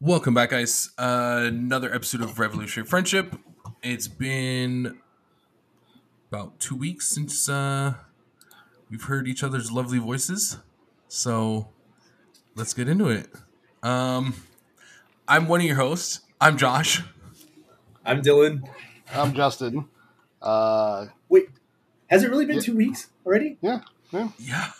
Welcome back, guys. Uh, another episode of Revolutionary Friendship. It's been about two weeks since uh, we've heard each other's lovely voices. So let's get into it. Um, I'm one of your hosts. I'm Josh. I'm Dylan. I'm Justin. Uh, Wait, has it really been Yeah. two weeks already? yeah, yeah, Yeah.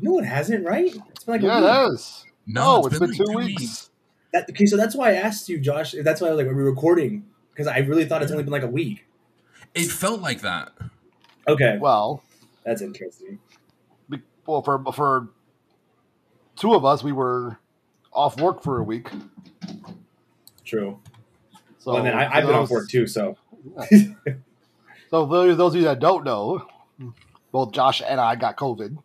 No, it hasn't, right? It's been like yeah, a week. it is. No, No, it's it's been been like two two weeks. weeks. That, okay, so that's why I asked you, Josh. That's why I was like, are we recording? Because I really thought it's only been like a week. It felt like that. Okay, Well, that's interesting. be- well, for for two of us, we were off work for a week. True. So well, and then I, for I've been off those- work too, so So those those of you that don't know, both Josh and I got COVID.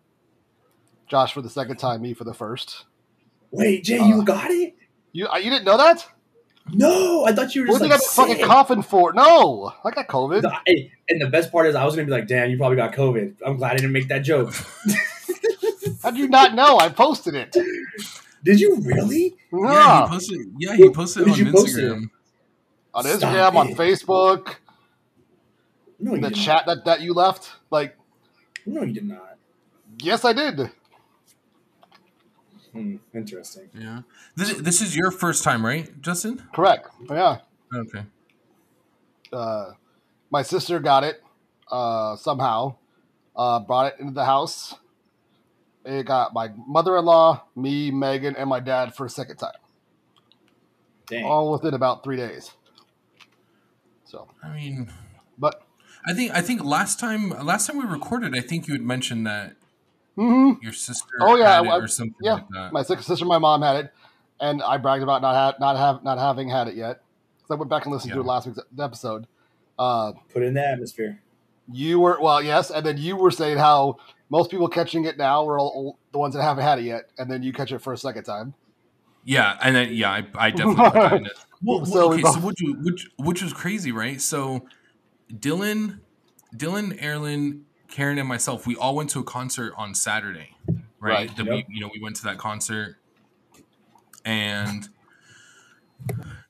Josh for the second time, me for the first. wait, Jay, Uh, you got it? You uh, you didn't know that? No, I thought you were What did like you got fucking sick. coughing for? No, I got COVID. No, hey, and the best part is, I was gonna be like, "Damn, you probably got COVID." I'm glad I didn't make that joke. How do you not know? I posted it. Did you really? Yeah, Yeah, he posted. Yeah, he posted Where on did you post it? Instagram. on Stop Instagram, on it. Facebook, No, you the did chat that that you left. Like, No, you did not. yes, I did. Hmm, interesting. Yeah. This this is your first time, right, Justin? Correct. Yeah. Okay. uh, my sister got it uh, somehow, uh, brought it into the house. It got my mother in law, me, Megan, and my dad for a second time, Dang. all within about three days. So, I mean, but I think I think last time last time we recorded, I think you had mentioned that mhm, your sister Oh, yeah, had it I- or something yeah, like that. my sister, sister, my mom had it, and I bragged about not ha- not have not having had it yet. So I went back and listened to Yeah. last week's episode. Uh, Put in the atmosphere. you were well, yes, and then you were saying how most people catching it now are all, the ones that haven't had it yet, and then you catch it for a second time. Yeah, and then yeah, I, I definitely put that in it. Well, So okay, both- so which, which which was crazy, right? So Dylan, Dylan, Erlin, Karen, and myself, we all went to a concert on Saturday, right? Right, That yep. we, you know, we went to that concert, and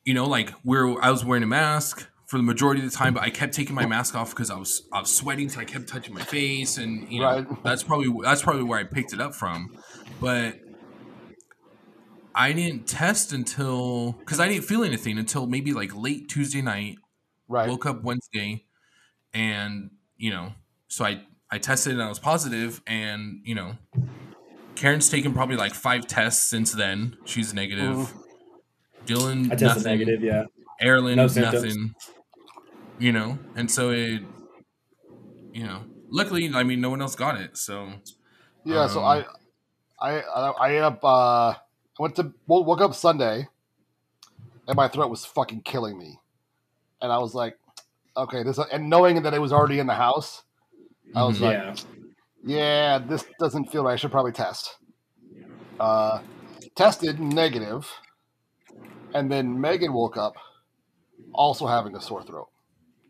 you know, like we're I was wearing a mask for the majority of the time, but I kept taking my mask off because I was I was sweating, so I kept touching my face, and you know, Right. that's probably that's probably where I picked it up from, but. I didn't test until because I didn't feel anything until maybe like late Tuesday night. Right. Woke up Wednesday, and you know, so I I tested and I was positive, and you know, Karen's taken probably like five tests since then. She's negative. Dylan, I tested nothing. negative. Yeah. Erlin, No symptoms. nothing. You know, and so it, you know, luckily, I mean, no one else got it. So Yeah, so Um, I, I, I, I ended up. Uh, I went to woke up Sunday, and my throat was fucking killing me, and I was like, okay, this. And knowing that it was already in the house, I was Mhm. like, yeah. yeah, this doesn't feel right. I should probably test. Uh, tested negative, and then Megan woke up, also having a sore throat,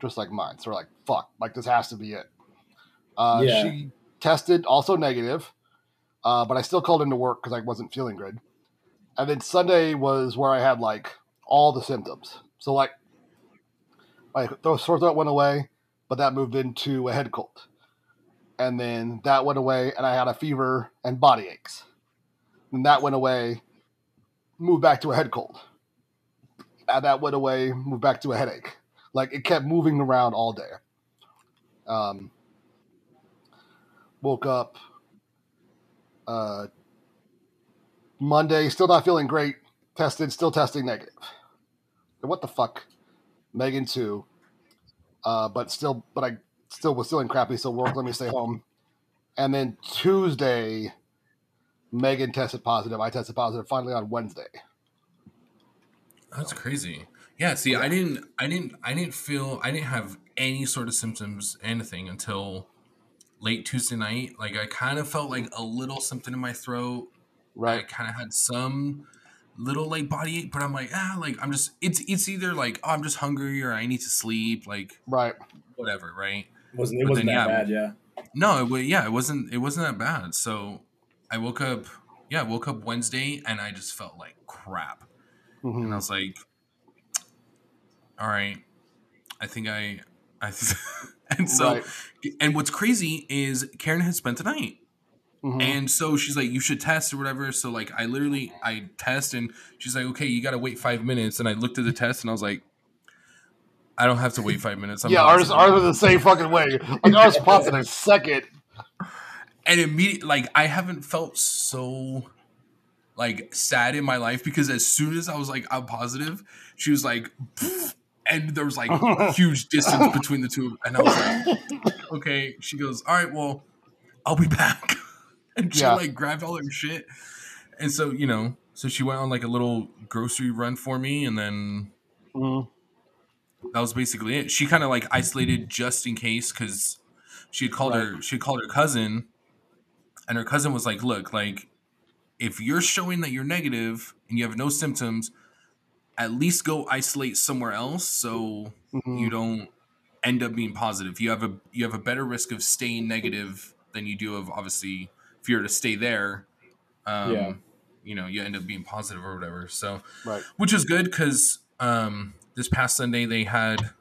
just like mine. So we're like, fuck, like this has to be it. Uh, Yeah. She tested also negative, uh, but I still called into work because I wasn't feeling good. And then Sunday was where I had like all the symptoms. So like, my sore throat went away, but that moved into a head cold and then that went away and i had a fever and body aches. And that went away moved back to a head cold. And that went away moved back to a headache. Like it kept moving around all day. Um, woke up uh, monday still not feeling great tested still testing negative. What the fuck? Megan too uh, but still but i still was feeling crappy, so work let me stay home. And then Tuesday, Megan tested positive. I tested positive finally on Wednesday. That's crazy. Yeah, see, I didn't I didn't I didn't feel I didn't have any sort of symptoms anything until late Tuesday night. Like I kind of felt like a little something in my throat. Right. I kind of had some little like body ache, but I'm like, ah, like I'm just it's it's either like oh, I'm just hungry or I need to sleep, like Right. whatever, right? Wasn't it But wasn't then, that yeah. bad? Yeah. No, it, wa- yeah, it wasn't it wasn't that bad. So I woke up yeah, I woke up Wednesday and I just felt like crap. and I was like, "All right, I think I, I." and so, Right. and what's crazy is Karen had spent the night, Mhm. and so she's like, "You should test or whatever." So like, I literally I test, and she's like, "Okay, you got to wait five minutes." And I looked at the test, and I was like, "I don't have to wait five minutes." I'm yeah, ours, positive." ours are the same fucking way. Like ours pops in a second. and immediately like i haven't felt so like sad in my life because as soon as i was like i'm positive she was like and there was like huge distance between the two and i was like okay she goes all right well i'll be back and she Yeah. like grabbed all her shit and so you know so she went on like a little grocery run for me and then Mhm. That was basically it. She kind of like isolated just in case because she had called her she called her cousin, and her cousin was like, "Look, like if you're showing that you're negative and you have no symptoms, at least go isolate somewhere else so Mhm. you don't end up being positive. You have a you have a better risk of staying negative than you do of obviously if you're to stay there. Um, Yeah. You know, you end up being positive or whatever. So Right. which is good because um, this past Sunday they had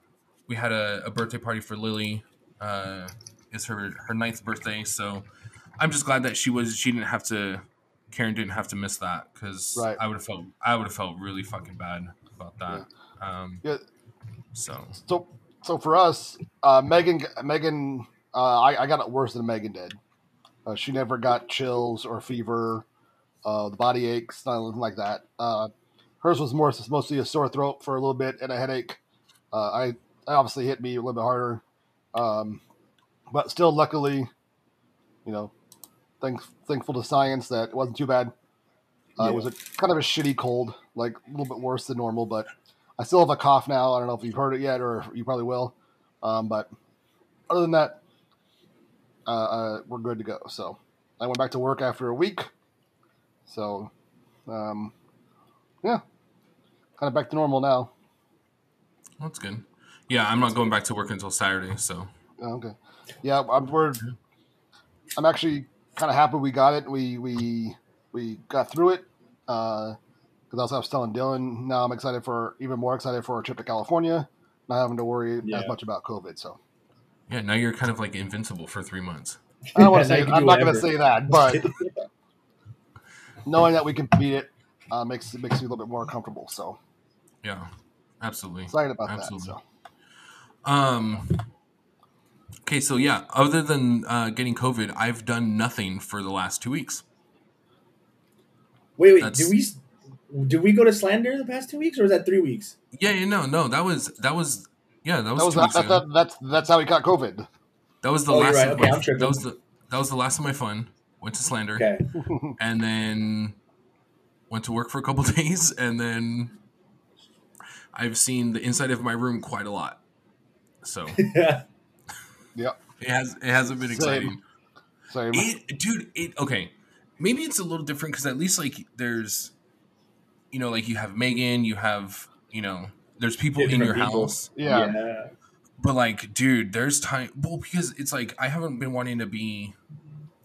we had a, a birthday party for Lily. Uh, it's her her ninth birthday, so I'm just glad that she was she didn't have to. Karen didn't have to miss that because Right. I would have felt I would have felt really fucking bad about that. Um, Yeah. so So, so for us, uh, Megan, Megan, uh, I, I got it worse than Megan did. Uh, she never got chills or fever, uh, the body aches, nothing like that. Uh, hers was more mostly a sore throat for a little bit and a headache. Uh, I, I obviously hit me a little bit harder, um, but still, luckily, you know, thanks, thankful to science that it wasn't too bad. Uh, Yeah. It was a kind of a shitty cold, like a little bit worse than normal, but I still have a cough now. I don't know if you've heard it yet, or you probably will. Um, but other than that, uh, uh, we're good to go. So I went back to work after a week. So, um, yeah, kind of back to normal now. that's good. Yeah, I'm not going back to work until Saturday. So Oh, okay. Yeah, I'm, we're. I'm actually kind of happy we got it. We we we got through it. Because that's what I was telling Dylan. Now I'm excited for even more excited for our trip to California. Not having to worry Yeah. as much about COVID. So yeah, now you're kind of like invincible for three months. I don't want to say. I'm not going to say that, but knowing that we can beat it uh, makes it makes me a little bit more comfortable. So Yeah, absolutely. excited about Absolutely. that. So Um. Okay, so yeah, other than uh, getting COVID, I've done nothing for the last two weeks. Wait, wait. That's- Did we did we go to Slander the past two weeks, or was that three weeks? Yeah, yeah, no, no, that was that was yeah, that was, that was two weeks that, ago. that, that's that's how we got COVID. That was the Oh, last. right. Of Okay, my, I'm that was the that was the last of my fun. Went to Slander, Okay. and then went to work for a couple days, and then I've seen the inside of my room quite a lot. So yeah, Yep. it has it hasn't been Same. exciting. Same. It, dude, it okay. Maybe it's a little different because at least like there's, you know, like you have Megan, you have you know, there's people in your people. house, Yeah. yeah. but like, dude, there's time. Well, because it's like I haven't been wanting to be,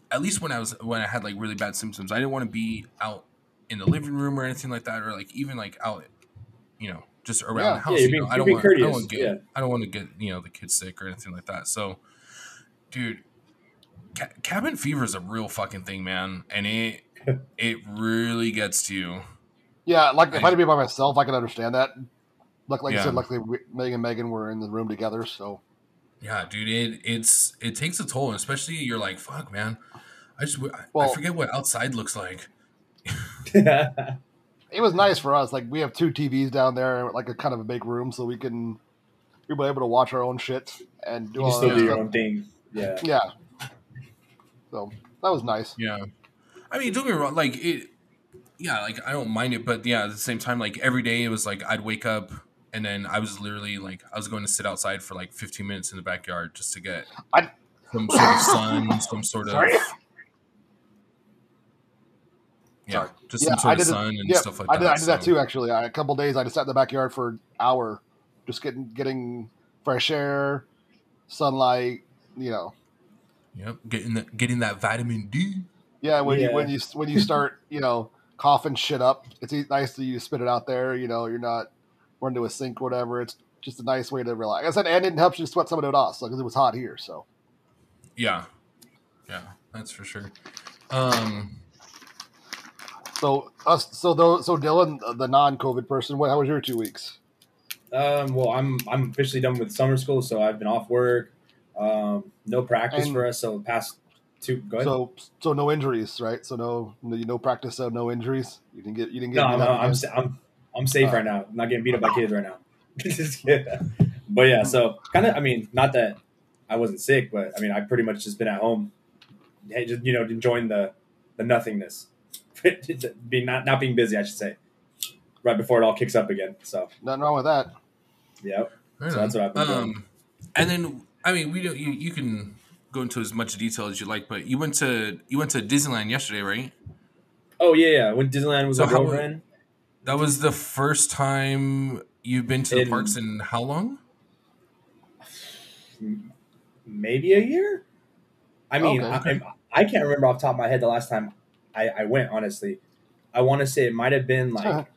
at least when I was when I had like really bad symptoms, I didn't want to be out in the living room or anything like that, or like even like out, you know, just around Yeah. the house. Yeah, you're you know, I you're don't want, I don't want to get, yeah. I don't want to get you know the kids sick or anything like that. So, dude, ca- cabin fever is a real fucking thing, man, and it it really gets to you. Yeah, like if I I- had to be by myself, I could understand that. Like, like Yeah. you said, luckily we- Meg and Megan were in the room together, so Yeah, dude, it it's it takes a toll, especially you're like, fuck, man. I just I- I forget what outside looks like. it was nice for us. Like we have two TVs down there, like a kind of a big room, so we can we were able to watch our own shit and do you all still that do your own thing. Yeah. Yeah. So that was nice. Yeah, I mean, don't get me wrong, like it. Yeah, like I don't mind it, but yeah, at the same time, like every day it was like I'd wake up and then I was literally like I was going to sit outside for like 15 minutes in the backyard just to get I- some sort of sun, some sort of Sorry? Yeah, Sorry. just Yeah, some I of did. it- sun and yeah, stuff like I that. did. I did that too. Actually, I, a couple days I just sat in the backyard for an hour, just getting getting fresh air, sunlight. You know, Yep, getting that getting that vitamin D. yeah. When Yeah. you when you when you start, you know, coughing shit up. It's nice that you spit it out there. You know, you're not running to a sink or whatever. It's just a nice way to relax. Like I said, and it helps you sweat some of it off because it was hot here. So Yeah, yeah, that's for sure. Um, so us so though so Dylan, the non-COVID person, what how was your two weeks? Um, well, I'm I'm officially done with summer school, so I've been off work. Um, no practice And- for us, so past two. So so no injuries, right? So no no, no practice, so no injuries. You didn't get you didn't get. no, beat I'm, I'm, sa- I'm I'm safe Uh, right now. I'm not getting beat up by kids right now. But yeah, so kind of. I mean, not that I wasn't sick, but I mean, I pretty much just been at home, hey, just you know, enjoying the the nothingness, being not not being busy, I should say, right before it all kicks up again. So Nothing wrong with that. yeah, right So that's what I've been doing. um, and then I mean, we don't. You, you can go into as much detail as you like, but you went to you went to Disneyland yesterday, right? Oh yeah, yeah. When Disneyland was So a how- girlfriend, That was the first time you've been to the parks in how long? maybe a year. I mean, Okay. I, I can't remember off the top of my head the last time I, I went. Honestly, I want to say it might have been like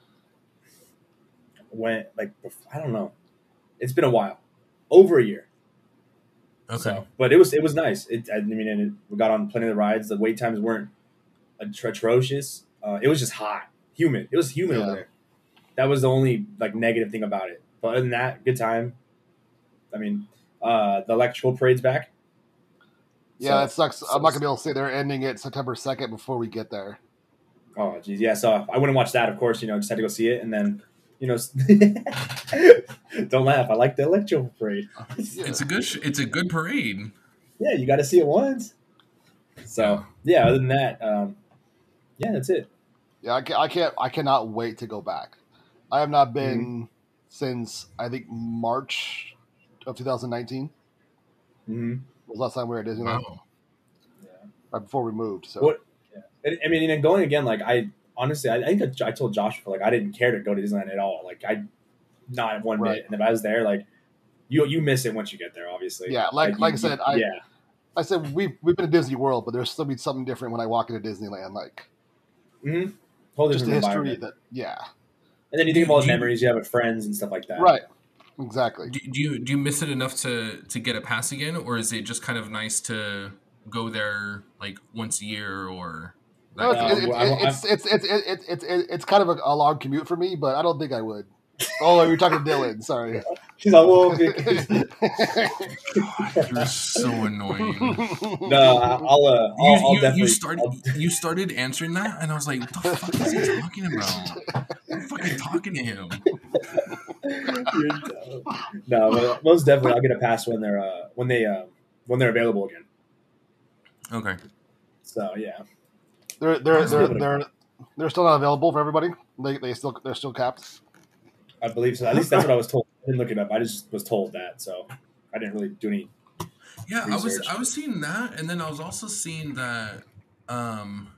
when like I don't know. It's been a while, over a year. Okay. So, but it was it was nice. It I mean, it, we got on plenty of the rides. The wait times weren't atro- atrocious. Uh, it was just hot, humid. It was humid Yeah. over there. That was the only like negative thing about it. But other than that, good time. I mean, uh, the electrical parade's back. Yeah, So- that sucks. so- I'm not gonna be able to say they're ending it September second before we get there. Oh, geez, yeah. So I wouldn't watch that, of course. You know, just had to go see it, and then, you know, don't laugh. I like the electro parade. Yeah. It's a good. Sh- it's a good parade. Yeah, you got to see it once. So yeah, other than that, um, yeah, that's it. Yeah, I, ca- I can't. I cannot wait to go back. I have not been since I think March of 2019 hmm was last time we were at Disneyland. Wow. Right before we moved. So What? I mean, and going again, like I honestly, I, I think I told Josh before, like I didn't care to go to Disneyland at all. Like I, not one Right. bit. And if I was there, like you, you miss it once you get there, obviously. Yeah, like- you- like I you- said, I- yeah, I said we've we've been to Disney World, but there's still be something different when I walk into Disneyland. Like Mm-hmm. whole just the history that yeah, And then you think of all the memories you have with friends and stuff like that. right, exactly. Do, do you do you miss it enough to to get a pass again, or is it just kind of nice to go there like once a year or? No, it's, kind it- well, I'm- it's, it's, it's, it's, it's, it's, it's, it's kind of a, a long commute for me, but I don't think I would. Oh, you're talking to Dylan. Sorry. She's like, well, Vic- of- You're so annoying. no, I- I'll, uh, I'll, You, I'll you, definitely. you started I'll- you started answering that, and I was like, "What the fuck is he talking about? I'm fucking talking to him." No, but most definitely, I'll get a pass when they're uh, when they uh, when they're available again. Okay. So yeah, they're, they're, they're, give it they're, they're still not available for everybody. They, they still, they're still capped. I believe so. At least that's what I was told. I didn't look it up. I just was told that, so I didn't really do any. Yeah, I was I was seeing that, and then I was also seeing that, um,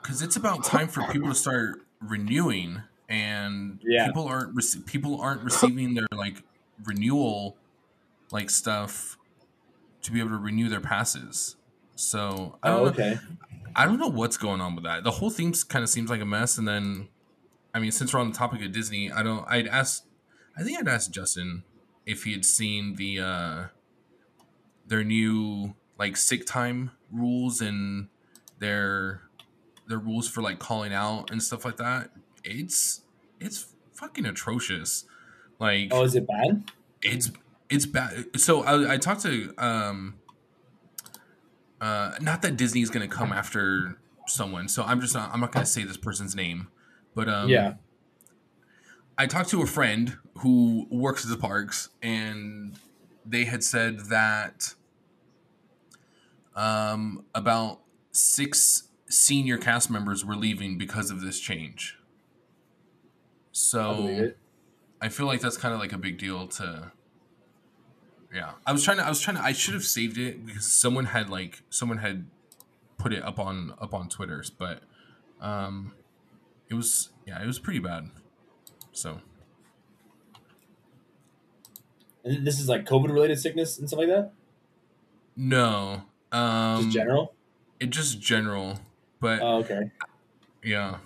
because it's about time for people to start renewing, and Yeah. people aren't people aren't receiving their like renewal like stuff to be able to renew their passes. So I don't Oh, know. I don't know what's going on with that. The whole thing kind of seems like a mess. And then, I mean, since we're on the topic of Disney, I don't. I'd ask. I think I'd ask Justin if he had seen the uh their new like sick time rules and their their rules for like calling out and stuff like that. It's it's fucking atrocious. Like Oh, is it bad? it's it's bad. So I, I talked to um uh not that Disney's gonna come after someone. So I'm just not I'm not gonna say this person's name, but um yeah. I talked to a friend who works at the parks, and they had said that um, about six senior cast members were leaving because of this change. So it. I feel like that's kind of like a big deal to. Yeah, I was trying to. I was trying to. I should have saved it because someone had like someone had put it up on up on Twitter's, but um, it was yeah, it was pretty bad. So And this is like COVID related sickness and stuff like that. no, um, Just general. It just general, but Oh, okay. Yeah.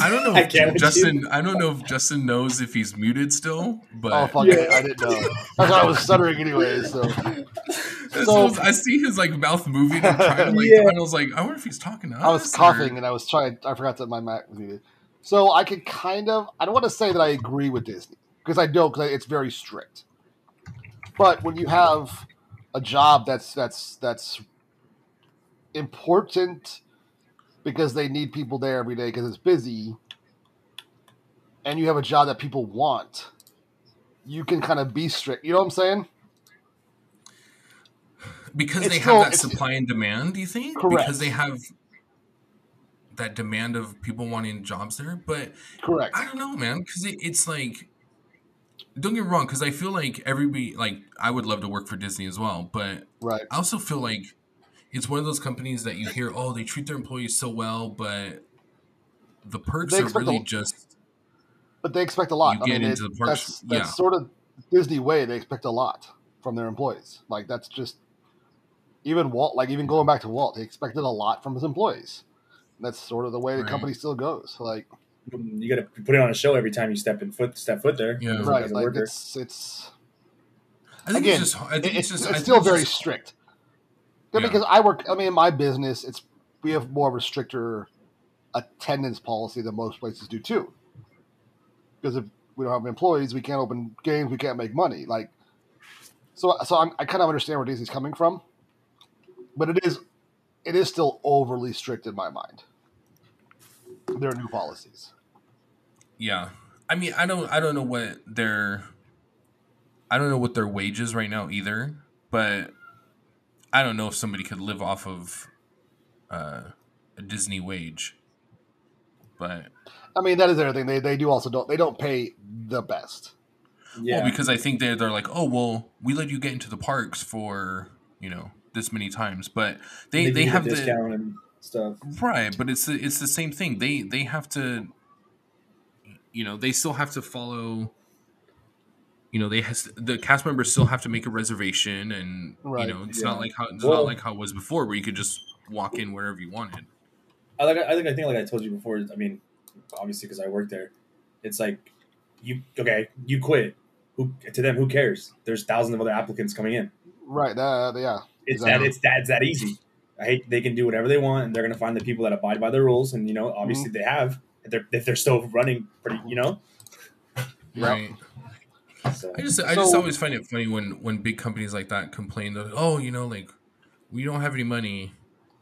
I don't know if can't with Justin. I don't know if Justin knows if he's muted still, but Oh fuck! Yeah. it, I didn't know. That's why I was stuttering anyway. So So- was- I see his like mouth moving and trying to like. Yeah. And I was like, I wonder if he's talking to us. I was or- coughing and I was trying. I forgot that my mic was muted. So I could kind of. I don't want to say that I agree with Disney because I don't. Because it's very strict. But when you have a job that's that's that's important because they need people there every day because it's busy, and you have a job that people want, you can kind of be strict. You know what I'm saying? because It's they still- have that supply and demand. Do you think? Correct. Because they have that demand of people wanting jobs there, but Correct. I don't know, man. Because it, it's like, don't get me wrong. Because I feel like everybody, like, I would love to work for Disney as well, but Right. I also feel like it's one of those companies that you hear, oh, they treat their employees so well, but the perks are really a- just But they expect a lot. You I get mean, into it- the parks- that's that's yeah. sort of Disney way. They expect a lot from their employees. Like that's just even Walt. Like even going back to Walt, they expected a lot from his employees. That's sort of the way the Right. company still goes. Like You got to put it on a show every time you step in foot step foot there. Yeah. right, like worker. it's it's I think again, it's just. I think it's, it's just. it's I think still it's very just- strict. Yeah, Yeah. Because I work. I mean, in my business, it's we have more of a stricter attendance policy than most places do too. Because if we don't have employees, we can't open games, we can't make money. Like, so so I'm, I kind of understand where Disney's coming from, but it is it is still overly strict in my mind. Their new policies. Yeah, I mean, I don't, I don't know what their, I don't know what their wages right now either. But I don't know if somebody could live off of uh, a Disney wage. But I mean, that is their thing. They they do also don't they don't pay the best. yeah. well, because I think they're they're like, oh well, we let you get into the parks for you know this many times, but they give they, have the the discount and stuff. Right, but it's the, it's the same thing. They they have to, you know, they still have to follow. You know, they has the cast members still have to make a reservation, and Right, you know, it's yeah. not like how it's Well- not like how it was before, where you could just walk in wherever you wanted. I like. I think. I think. Like I told you before. I mean, obviously, because I work there, it's like you. Okay, you quit. Who to them? Who cares? There's thousands of other applicants coming in. Right. That, yeah. It's Exactly. that. It's that. It's that easy. I hate. They can do whatever they want, and they're gonna find the people that abide by the rules. And you know, obviously, they have. If they're if they're still running pretty, you know. Right. So I just I just always find it funny when when big companies like that complain that oh you know like we don't have any money,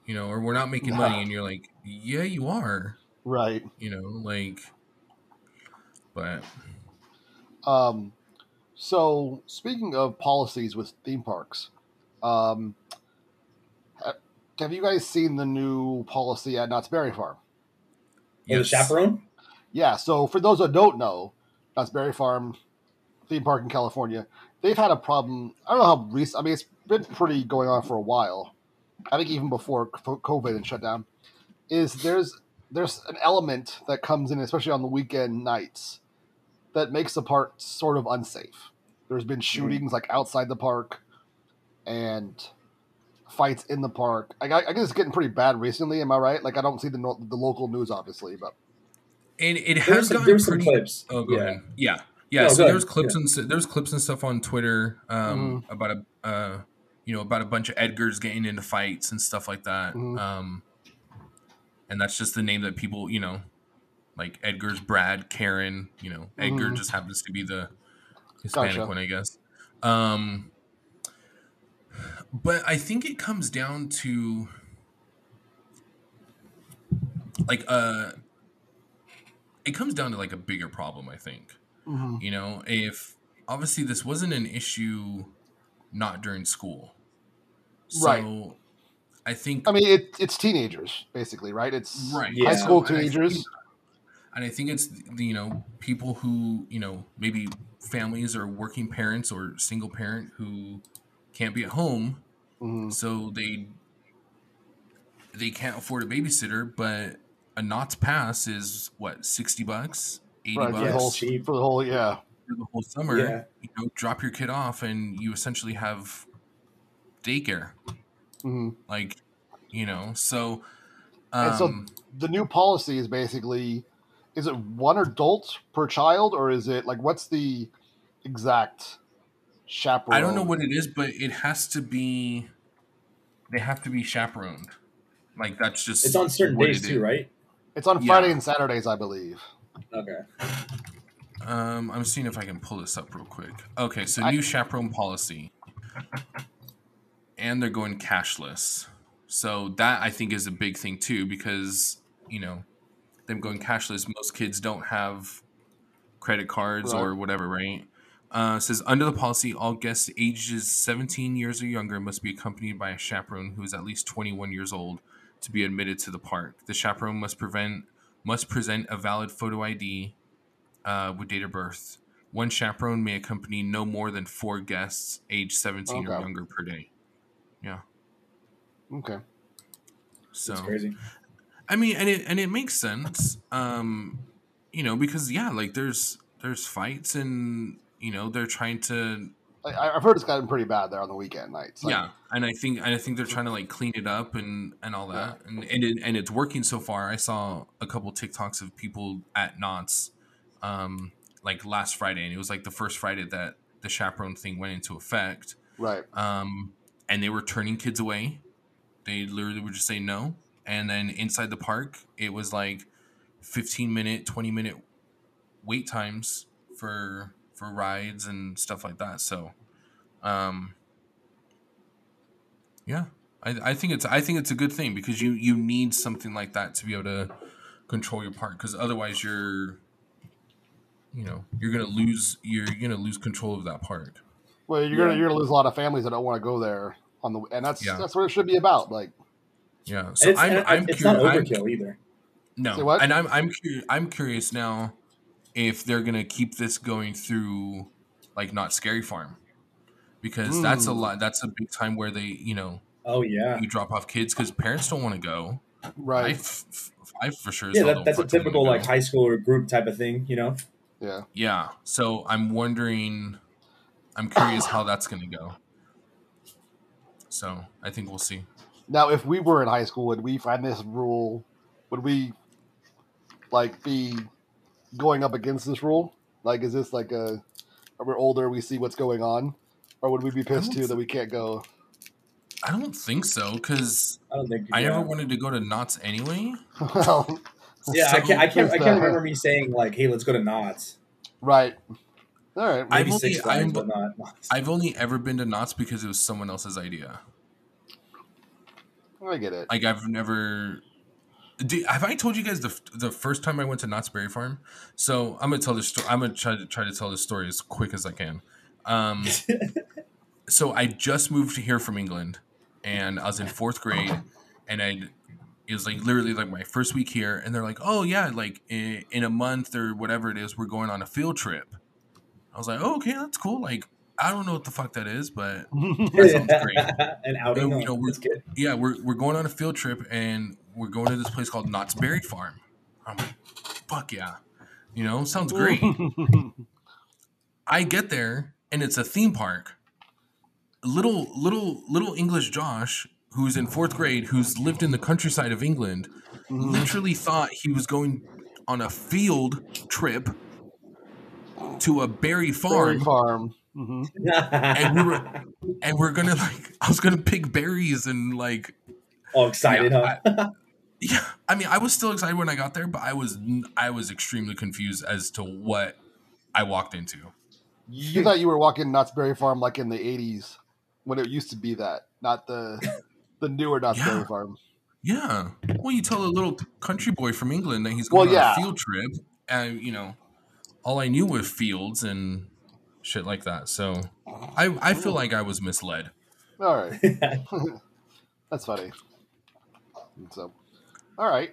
you know, or we're not making Yeah. money, and you're like yeah you are, Right. you know, like. But Um, so speaking of policies with theme parks, um, have you guys seen the new policy at Knott's Berry Farm? Oh, the chaperone. Yeah. So for those that don't know, Knott's Berry Farm theme park in California, they've had a problem. I don't know how recent. I mean, it's been pretty going on for a while. I think even before COVID and shutdown, is there's there's an element that comes in, especially on the weekend nights, that makes the park sort of unsafe. There's been shootings like outside the park, and fights in the park. I, I guess it's getting pretty bad recently. Am I right? Like I don't see the no- the local news, obviously, but and it There has was some, gotten there some pretty. clips. Oh, go yeah. ahead. Yeah, yeah. No, so there's clips and there's clips and stuff on Twitter um, Mm-hmm. about a uh, you know about a bunch of Edgars getting into fights and stuff like that. Mhm. Um, and that's just the name that people you know, like Edgar's Brad, Karen. You know, Edgar Mhm. just happens to be the Hispanic Gotcha. one, I guess. Um, but I think it comes down to like uh it comes down to like a bigger problem i think Mhm. you know if obviously this wasn't an issue not during school so Right. i think I mean, it, it's teenagers basically, right? It's right Yeah. high school and I think- teenagers. and i think it's you know people who you know maybe families or working parents or single parent who can't be at home Mhm. so they they can't afford a babysitter but a Knott's pass is what 60 bucks 80 Right, bucks the Yeah, whole cheap. for the whole yeah. for the whole summer Yeah. you know drop your kid off and you essentially have daycare hmm like you know so And so- Um, The new policy is basically is it one adult per child or is it like what's the exact chaperone? I don't know what it is, but it has to be. They have to be chaperoned. Like that's just. It's on certain what days too, is. right? It's on Yeah. Friday and Saturdays, I believe. Okay. Um, I'm seeing if I can pull this up real quick. Okay, so I- new chaperone policy, and they're going cashless. So that I think is a big thing too, because you know, them going cashless. Most kids don't have credit cards or whatever, right? Uh, says under the policy, all guests ages 17 years or younger must be accompanied by a chaperone who is at least 21 years old to be admitted to the park. The chaperone must prevent must present a valid photo ID uh, with date of birth. One chaperone may accompany no more than four guests aged 17 or younger per day. Yeah. Okay. So That's crazy. I mean, and it and it makes sense. Um, you know, because yeah, like there's there's fights and you know they're trying to I, I've heard it's gotten pretty bad there on the weekend nights. Like, yeah, and I think and I think they're trying to like clean it up and and all that, and and it, and it's working so far. I saw a couple TikToks of people at Knott's, um, like last Friday, and it was like the first Friday that the chaperone thing went into effect. Right. Um, and they were turning kids away. They literally would just say no, and then inside the park, it was like fifteen minute, twenty minute wait times for for rides and stuff like that. So, um, yeah, I, I think it's I think it's a good thing because you you need something like that to be able to control your park because otherwise you're you know you're gonna lose you're gonna lose control of that park. Well, you're Yeah. gonna you're gonna lose a lot of families that don't want to go there on the and that's Yeah. that's what it should be about. Like, Yeah, so it's, I'm I'm, it's curi- not I'm overkill either. No, and I'm I'm curious I'm curious now if they're gonna keep this going through like Knott's Scary Farm because that's a Mm. lot that's a big time where they you know Oh yeah. you drop off kids because parents don't want to go. Right? f- f- I for sure. Yeah, that, that's a typical like high school or group type of thing, you know. Yeah. Yeah, so I'm wondering. I'm curious how that's gonna go. So I think we'll see. Now, if we were in high school, would we find this rule? Would we like be going up against this rule? Like, is this like a? we're we older? We see what's going on, or would we be pissed don't too that we can't go? I don't think so because I don't think. I never wanted to go to Knott's anyway. well, Yeah, I can't. I can't. I can't remember me saying like, "Hey, let's go to Knott's." right. All right. I've only- Six Flags, I'm- but not. Knott's. I've only ever been to Knott's because it was someone else's idea. I get it. Like I've never. Do, have I told you guys the the first time I went to Knott's Berry Farm? So I'm gonna tell this story. I'm gonna try to try to tell this story as quick as I can. Um, so I just moved here from England, and I was in fourth grade, and I it was like literally like my first week here, and they're like, "Oh yeah, like in, in a month or whatever it is, we're going on a field trip." I was like, "Oh okay, that's cool." Like I don't know what the fuck that is, but That sounds great. An outing. And, you know, we're- yeah, we're we're going on a field trip and we're going to this place called Knott's Berry Farm. I'm like, fuck yeah, you know, sounds great. I get there and it's a theme park. Little little little English Josh, who's in fourth grade, who's lived in the countryside of England, Mhm. literally thought he was going on a field trip to a berry farm Berry farm. Hmm and we were and we're gonna like I was gonna pick berries and like all excited, Yeah, huh? yeah I mean I was still excited when I got there but I was I was extremely confused as to what I walked into You thought you were walking Knott's Berry Farm like in the '80s when it used to be that, not the the newer Knott's Yeah. Berry Farm. yeah well you tell a little country boy from England that he's Well, going on yeah. a field trip and you know all I knew was fields and shit like that so I I feel like I was misled All right, that's funny. So, all right,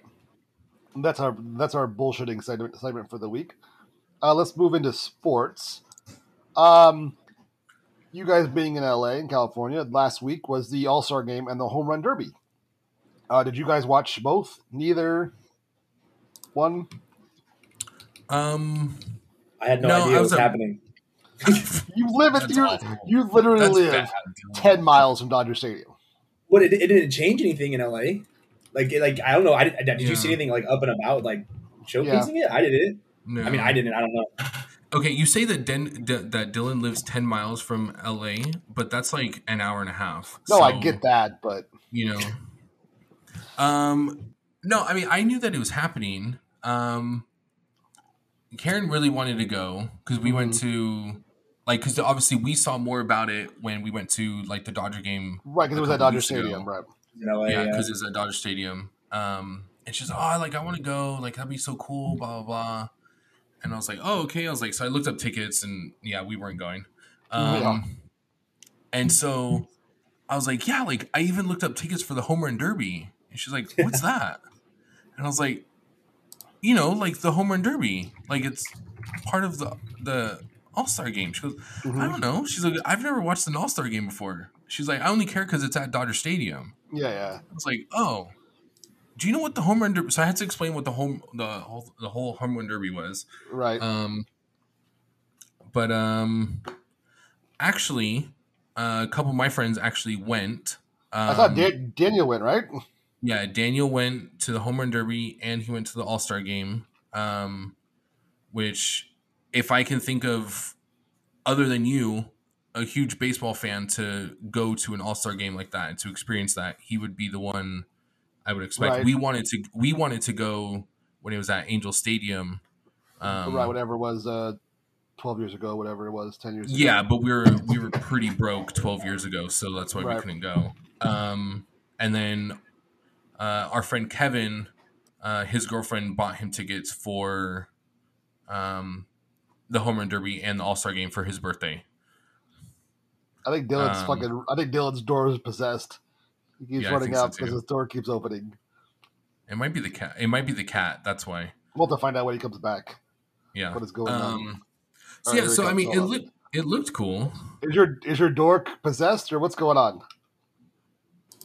that's our that's our bullshitting segment segment for the week. Uh, let's move into sports. Um, you guys being in LA in California last week was the All Star Game and the Home Run Derby. Uh, did you guys watch both? Neither. One. um I had no, No, idea I what was was happening. You live at That's you. awful. You literally that's live bad. ten miles from Dodger Stadium. What? It, it didn't change anything in LA. Like, like I don't know. I did, did you see anything like up and about like showcasing it? I didn't. No. I mean, I didn't. I don't know. Okay, you say that Den- D- that Dylan lives ten miles from L.A., but that's like an hour and a half. No, I get that, but You know. Um. No, I mean I knew that it was happening. Um. Karen really wanted to go because we went to, like, because obviously we saw more about it when we went to like the Dodger game right because it was at Dodger weeks ago. Stadium, right? You know, yeah, yeah. because it's at Dodger Stadium. Um, and she's like, oh, like I want to go, like that'd be so cool, blah blah blah. And I was like, oh, okay. I was like, so I looked up tickets, and yeah, we weren't going. Um, Yeah. and so I was like, yeah, like I even looked up tickets for the home run derby, and she's like, what's that? And I was like, you know, like the home run derby, like it's part of the the All Star game. She goes, I Mhm. don't know. She's like, I've never watched an All Star game before. She's like, I only care because it's at Dodger Stadium. Yeah, yeah. I was like, oh, do you know what the home run derby? So I had to explain what the home the whole the whole home run derby was. Right. Um, but um, actually, uh, a couple of my friends actually went. Um, I thought Dan- Daniel went, right? yeah, Daniel went to the home run derby and he went to the All Star game. Um, which, if I can think of, other than you, a huge baseball fan to go to an All Star game like that and to experience that, he would be the one I would expect. Right. We wanted to we wanted to go when it was at Angel Stadium. Um, right, whatever it was, uh, 12 years ago, whatever it was, 10 years ago. yeah, but we were we were pretty broke twelve years ago, so that's why we couldn't go. Um, and then uh, our friend Kevin, uh, his girlfriend bought him tickets for um, the home run derby and the All Star game for his birthday. I think Dylan's Um, fucking. I think Dylan's door is possessed. He keeps Yeah, running think so out because too. his door keeps opening. It might be the cat. It might be the cat. That's why. We'll have to find out when he comes back. Yeah. What is going on? Um, so All right, yeah. here So I mean, it looked it looked cool. Is your is your door possessed or what's going on?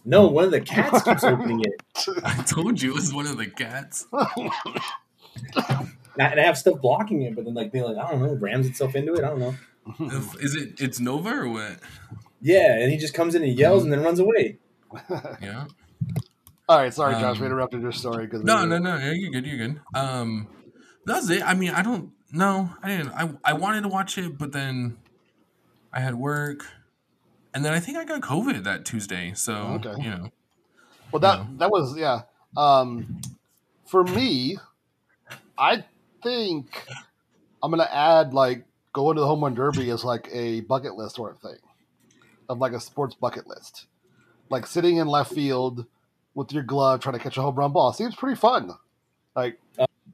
no, one of the cats keeps opening it, I told you it was one of the cats. and I, and I have stuff blocking it. But then, like being like, I don't know, rams itself into it. I don't know. Is it? It's Nova or what? Yeah, and he just comes in and yells and then runs away. Yeah. All right, sorry, Josh, we Um, interrupted your story because No, no, no, no. You're good. You're good. Um, that's it. I mean, I don't. No, I didn't. I I wanted to watch it, but then I had work, and then I think I got COVID that Tuesday. So Okay. you know, Well, that Yeah. that was yeah. Um, for me, I think I'm gonna add like going to the home run derby as like a bucket list sort of thing, of like a sports bucket list, like sitting in left field with your glove trying to catch a home run ball seems pretty fun. Like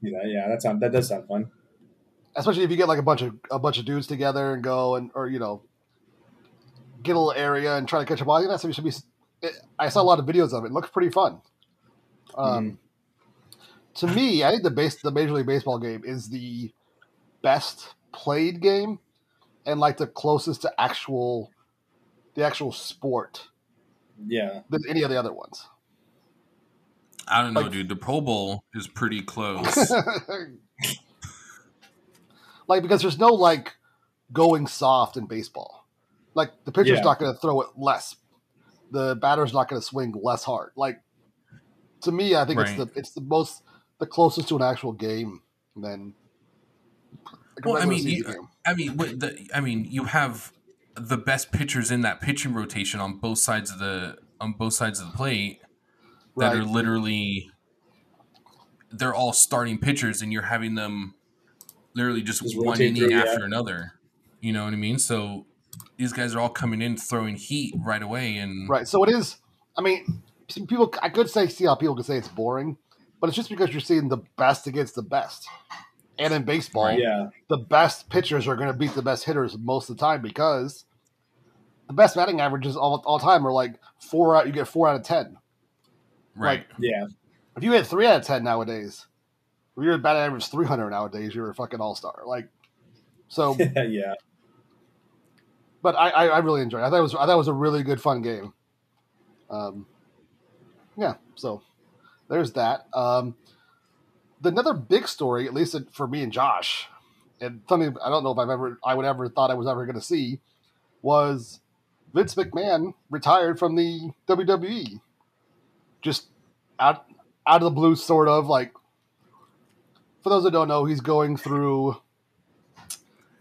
Yeah, yeah, that sound that does sound fun. especially if you get like a bunch of a bunch of dudes together and go and or you know get a little area and try to catch a ball. I think that should be. It, I saw a lot of videos of it. It looks pretty fun. Um, To me, I think the base the Major League Baseball game is the best played game and like the closest to actual the actual sport Yeah, than any of the other ones. I don't know, Like- dude. The Pro Bowl is pretty close. like because there's no like going soft in baseball. Like the pitcher's Yeah. not going to throw it less. The batter's not going to swing less hard. Like to me, I think Right. it's the it's the most the closest to an actual game than. like Well, I mean, you- game. I mean, the, I mean, you have the best pitchers in that pitching rotation on both sides of the on both sides of the plate that Right. are literally they're all starting pitchers, and you're having them literally just, Just one inning through, yeah. after another. You know what I mean? So these guys are all coming in throwing heat right away, and Right. So it is. I mean, people. I could say see how people could say it's boring, but it's just because you're seeing the best against the best. And in baseball, yeah, the best pitchers are going to beat the best hitters most of the time because the best batting averages all, all time are like four out. You get four out of ten. right, yeah, If you hit three out of ten nowadays, if you're batting average three hundred nowadays, you're a fucking all star. Like, so. yeah. but I, I, I really enjoyed. it. I thought it was I thought it was a really good fun game. Um, yeah. So there's that. Um, the another big story, at least for me and Josh, and something I don't know if I've ever I would ever thought I was ever going to see, was Vince McMahon retired from the WWE. Just out out of the blue, sort of like. For those that don't know, he's going through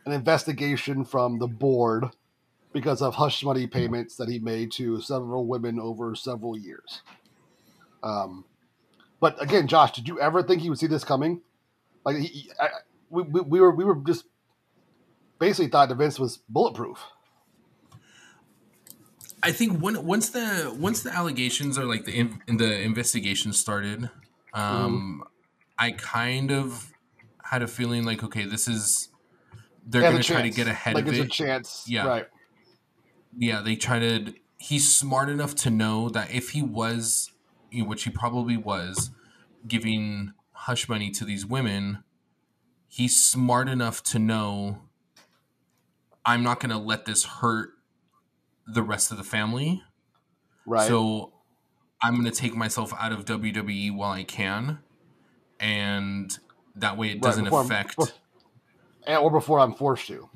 an investigation from the board because of hush money payments that he made to several women over several years. Um, but again, Josh, did you ever think he would see this coming? Like he, I, we, we, we were we were just basically thought that Vince was bulletproof. I think when once the once the allegations or like the in, the investigation started, um, mm. I kind of had a feeling like okay, this is they're going to try to get ahead like of it. Like a chance, yeah, right? Yeah, they try to. He's smart enough to know that if he was, you know, which he probably was, giving hush money to these women, he's smart enough to know I'm not going to let this hurt the rest of the family. Right. So I'm going to take myself out of WWE while I can. And that way it doesn't right, affect. Before, and, or before I'm forced to.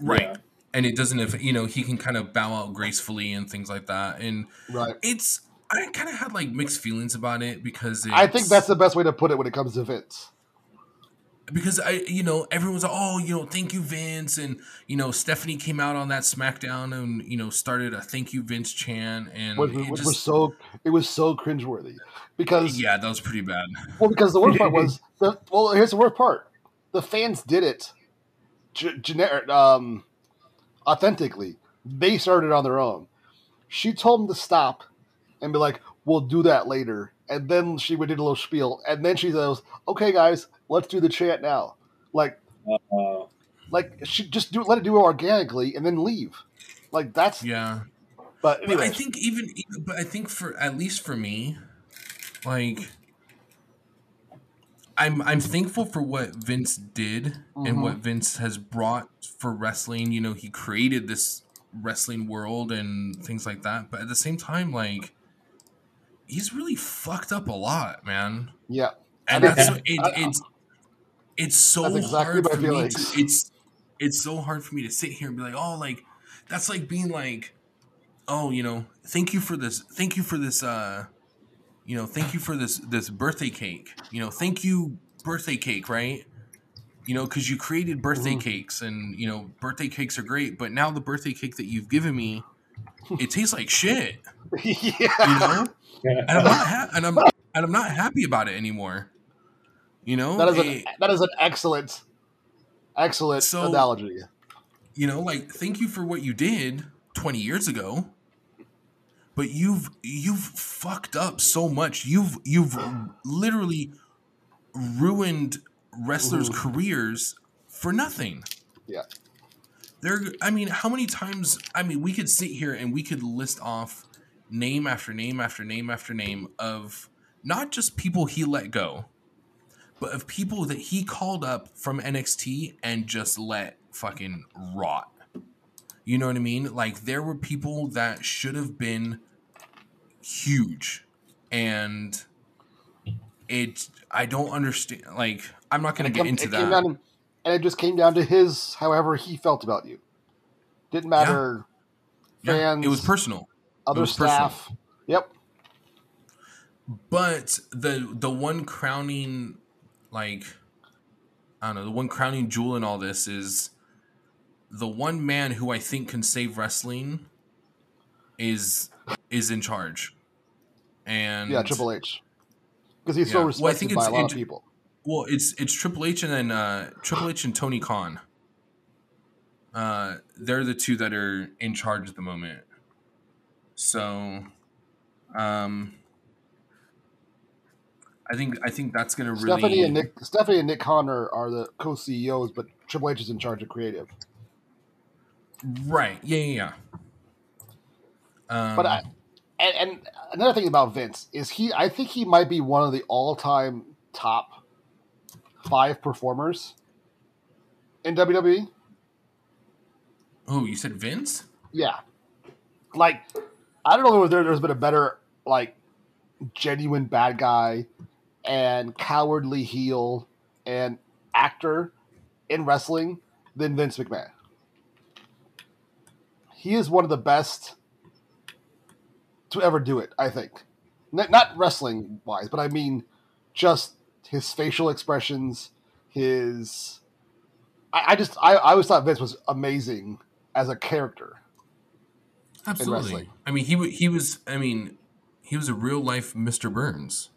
Right. Yeah. And it doesn't, if you know, he can kind of bow out gracefully and things like that. And right. it's, I kind of had like mixed feelings about it because I think that's the best way to put it when it comes to Vince because I, you know, everyone's like, oh, you know, thank you, Vince, and you know, Stephanie came out on that SmackDown and you know started a thank you, Vince chant, and which, which just, was so it was so cringeworthy because yeah, that was pretty bad. Well, because the worst part was the well, here's the worst part: the fans did it, generic, um, authentically. They started on their own. She told them to stop and be like, "We'll do that later," and then she would do a little spiel, and then she says, "Okay, guys, let's do the chant now." Like, uh, like she just do let it do it organically and then leave. Like that's yeah. But, but I think even, but I think for at least for me, like. I'm I'm thankful for what Vince did mm-hmm. and what Vince has brought for wrestling. You know, he created this wrestling world and things like that. But at the same time, like he's really fucked up a lot, man. Yeah, and that's it, it's it's so exactly hard for me to, it's it's so hard for me to sit here and be like, oh, like that's like being like, oh, you know, thank you for this, thank you for this, uh, you know, thank you for this this birthday cake, you know, thank you birthday cake, right? You know, because you created birthday mm-hmm. cakes, and you know, birthday cakes are great, but now the birthday cake that you've given me, it tastes like shit. yeah. You know, and I'm not ha- and I'm and I'm not happy about it anymore. You know, that is an, that is an excellent, excellent so, analogy. You know, like thank you for what you did 20 years ago, but you've you've fucked up so much. You've you've literally ruined wrestlers' Ooh. careers for nothing. Yeah. There, I mean, how many times? I mean, we could sit here and we could list off name after name after name after name of not just people he let go, but of people that he called up from NXT and just let fucking rot. You know what I mean? Like there were people that should have been huge and it I don't understand like I'm not going to get come, into that. Down, and it just came down to his however he felt about you. Didn't matter yeah. fans. Yeah, it was personal other staff. Personal. Yep. But the the one crowning like I don't know, the one crowning jewel in all this is the one man who I think can save wrestling is is in charge. And Yeah, Triple H. Because he's yeah. so respected well, I think by a lot of people. Well, it's it's Triple H and then uh, Triple H and Tony Khan. Uh, they're the two that are in charge at the moment. So, um, I think I think that's going to really. Stephanie and Nick Stephanie and Nick Connor are the co CEOs, but Triple H is in charge of creative. Right. Yeah. Yeah. yeah. Um, but I, and, and another thing about Vince is he. I think he might be one of the all time top five performers in WWE. Oh, you said Vince? Yeah. Like I don't know there, there's been a better like genuine bad guy and cowardly heel and actor in wrestling than Vince McMahon. He is one of the best to ever do it, I think. Not wrestling wise, but I mean just his facial expressions, his. I, I just I, I always thought Vince was amazing as a character. Absolutely. I mean, he he was. I mean, he was a real life Mr. Burns.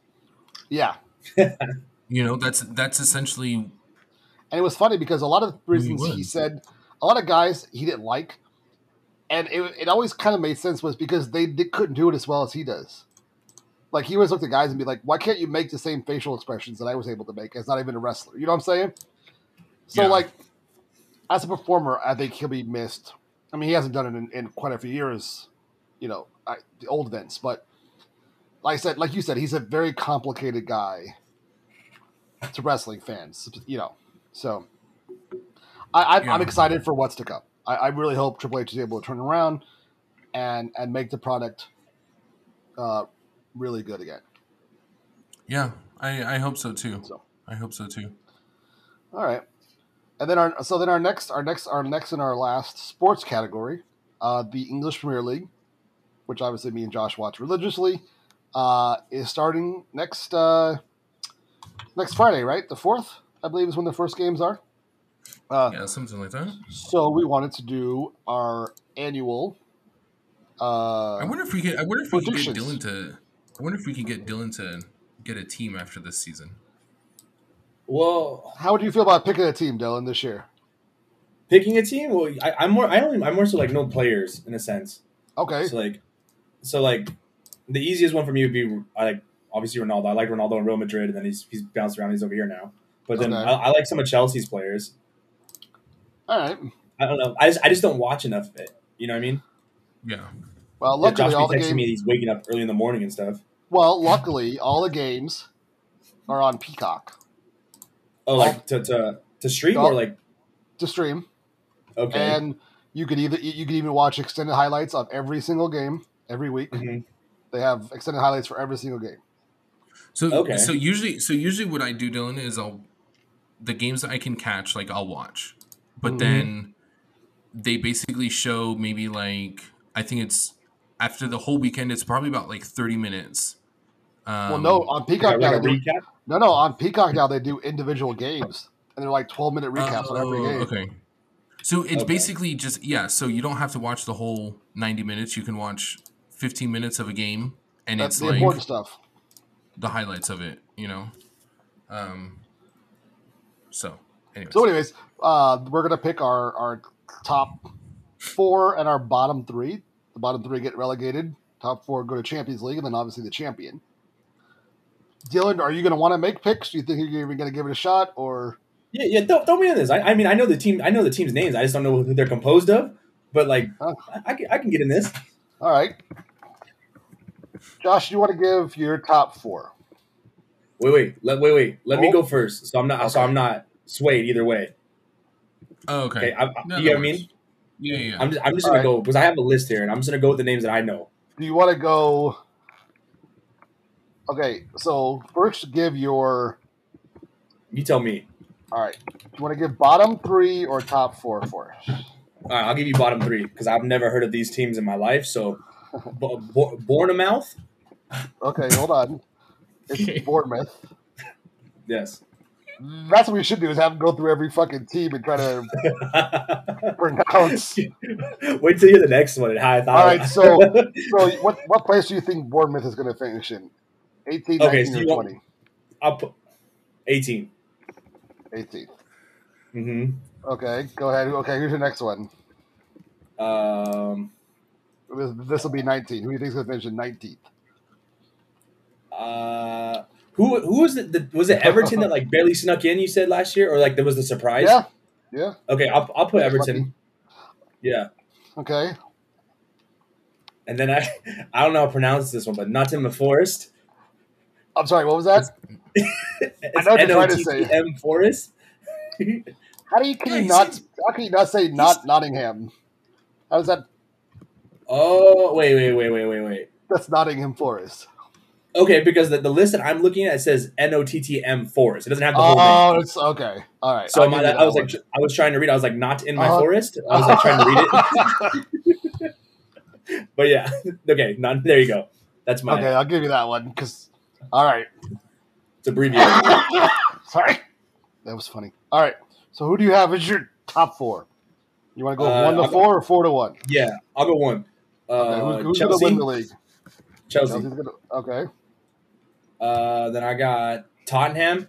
Yeah, You know, that's that's essentially and it was funny because a lot of reasons he was. said a lot of guys he didn't like, and it, it always kind of made sense was because they did, couldn't do it as well as he does. Like he always looked at guys and be like, "Why can't you make the same facial expressions that I was able to make as not even a wrestler?" You know what I'm saying? So Yeah. like, as a performer, I think he'll be missed. I mean, he hasn't done it in, in quite a few years, you know, I, the old events. But like I said, like you said, he's a very complicated guy to wrestling fans, you know. So I, I, I'm Yeah. excited for what's to come. I, I really hope Triple H is able to turn around and and make the product uh, really good again. yeah. I I hope so too. So. I hope so too. All right, and then our so then our next our next our next and our last sports category, uh, the English Premier League, which obviously me and Josh watch religiously, uh, is starting next uh, next Friday, right? The fourth, I believe, is when the first games are. Uh, Yeah, something like that. So we wanted to do our annual. Uh, I wonder if we could. I wonder if we could get. Dylan to. I wonder if we can get Dylan to get a team after this season. Well, how would you feel about picking a team, Dylan, this year? picking a team. Well, I, I'm more. I only. I'm more so like no players in a sense. Okay, So like, so like, the easiest one for me would be I like obviously Ronaldo. I like Ronaldo in Real Madrid, and then he's he's bounced around. He's over here now. But then Okay. I, I like some of Chelsea's players. all right. I don't know. I just I just don't watch enough of it. You know what I mean? Yeah. Well, Yeah, luckily Josh all be the texting me. games. He's waking up early in the morning and stuff. Well, luckily all the games are on Peacock Oh, like to to to stream No. or like to stream, okay. and you could either you could even watch extended highlights of every single game every week. Mhm. They have extended highlights for every single game. So Okay. so usually so usually what I do, Dylan, is I'll the games that I can catch, like I'll watch, but Mhm. then they basically show maybe like I think it's after the whole weekend. It's probably about like thirty minutes. Um, well, no, on Peacock like, now like a they do, recap. No, no, on Peacock now they do individual games, and they're like twelve minute recaps on every oh, game. Okay. So it's Okay. basically just yeah. So you don't have to watch the whole ninety minutes. You can watch fifteen minutes of a game, and That's it's the like important stuff. the highlights of it. You know. Um. So, anyways. So, anyways, uh, we're gonna pick our our top four and our bottom three. The bottom three get relegated. Top four go to Champions League, and then obviously the champion. Dylan, are you gonna want to make picks? Do you think you're even gonna give it a shot, or Yeah, yeah. Throw, throw me in this. I, I mean, I know the team. I know the team's names. I just don't know who they're composed of. But like, Oh. I, I can I can get in this. all right? Josh, do you want to give your top four? Wait, wait, let wait, wait. Let me Oh. go first. So I'm not. So I'm not swayed either way. Oh, okay. Okay. I, I, No, you know get what I mean? Yeah, yeah. yeah. I'm just. I'm just All gonna right. go because I have a list here, and I'm just gonna go with the names that I know. Do you want to go? Okay, so first give your. You tell me. All right, you want to give bottom three or top four for us? All right, I'll give you bottom three because I've never heard of these teams in my life. So, Bo- Bo- Bournemouth. Okay, hold on. It's Bournemouth. Yes. That's what we should do is have them go through every fucking team and try to pronounce. Wait till you hear the next one and how I thought. All right, so so what what place do you think Bournemouth is going to finish in? 18, Okay, 19, so or you want- 20? I'll put 18. 18. Mm-hmm. Okay, go ahead. Okay, here's your next one. Um. This will be 19. Who do you think is going to finish in 19th? Uh. Who who was it? The, was it Everton that like barely snuck in? You said last year, or like there was the surprise? Yeah, yeah. Okay, I'll I'll put Lucky. Everton. Yeah, Okay. and then I I don't know how to pronounce this one, but Nottingham Forest. I'm sorry, what was that? It's know what you're trying to say. N-O-T-T-M Forest. How do you, can you not, how can you not say not Nottingham? How does that, Oh wait wait wait wait wait wait. that's Nottingham Forest. Okay, because the, the list that I'm looking at it says N O T T M Forest. It doesn't have the whole name. Oh, it's okay. All right. So I'll my, I that was like, one. I was trying to read. I was like, not in my Uh-huh. forest. I was like trying to read it. but yeah, okay. Not, there you go. That's my. Okay, I'll give you that one because. All right. It's abbreviated. Sorry. That was funny. All right. So who do you have as your top four? You want to go Uh, one to I'll go- four or four to one? yeah, I'll go one. Okay, Uh, who's who's going to Chelsea. win the league? Chelsea. Chelsea's gonna, okay. Uh, then I got Tottenham,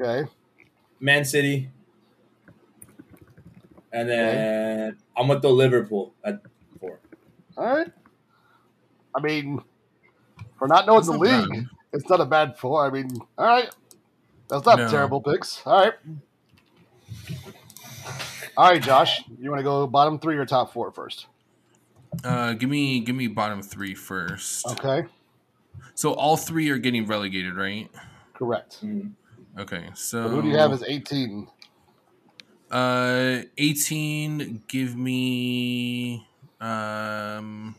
Okay. Man City, and then I'm with the Liverpool at four. All right. I mean, for not knowing That's the not league, bad. it's not a bad four. I mean, all right. That's not No. terrible picks. All right. All right, Josh. You want to go bottom three or top four first? Uh, give me give me bottom three first. Okay. So all three are getting relegated, right? Correct. Mm. Okay, so So who do you have as 18? Uh, eighteen. Give me. Um.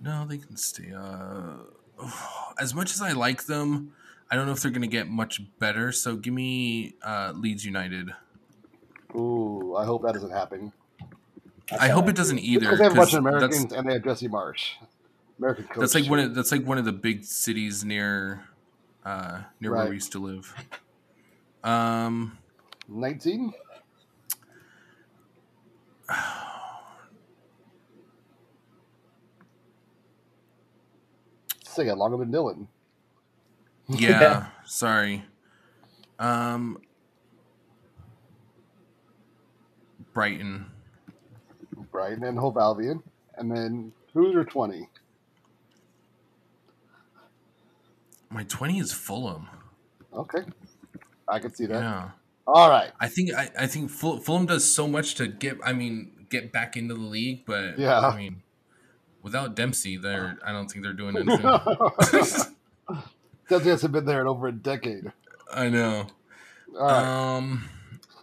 No, they can stay. Uh, as much as I like them, I don't know if they're going to get much better. So give me uh, Leeds United. Ooh, I hope that doesn't happen. I hope it doesn't either. Because they have a bunch of Americans and they have Jesse Marsch. American coach. that's like one of that's like one of the big cities near uh, near where we used to live. Um. 19? Say it longer than Dylan. Yeah. sorry. Um. Brighton. Brighton and Hove Albion. And then who's your 20? My twenty is Fulham. Okay. I can see that. Yeah. All right. I think I, I think Ful- Fulham does so much to get I mean get back into the league, but Yeah. I mean without Dempsey, they're I don't think they're doing anything. Dempsey hasn't been there in over a decade. I know. All right. Um,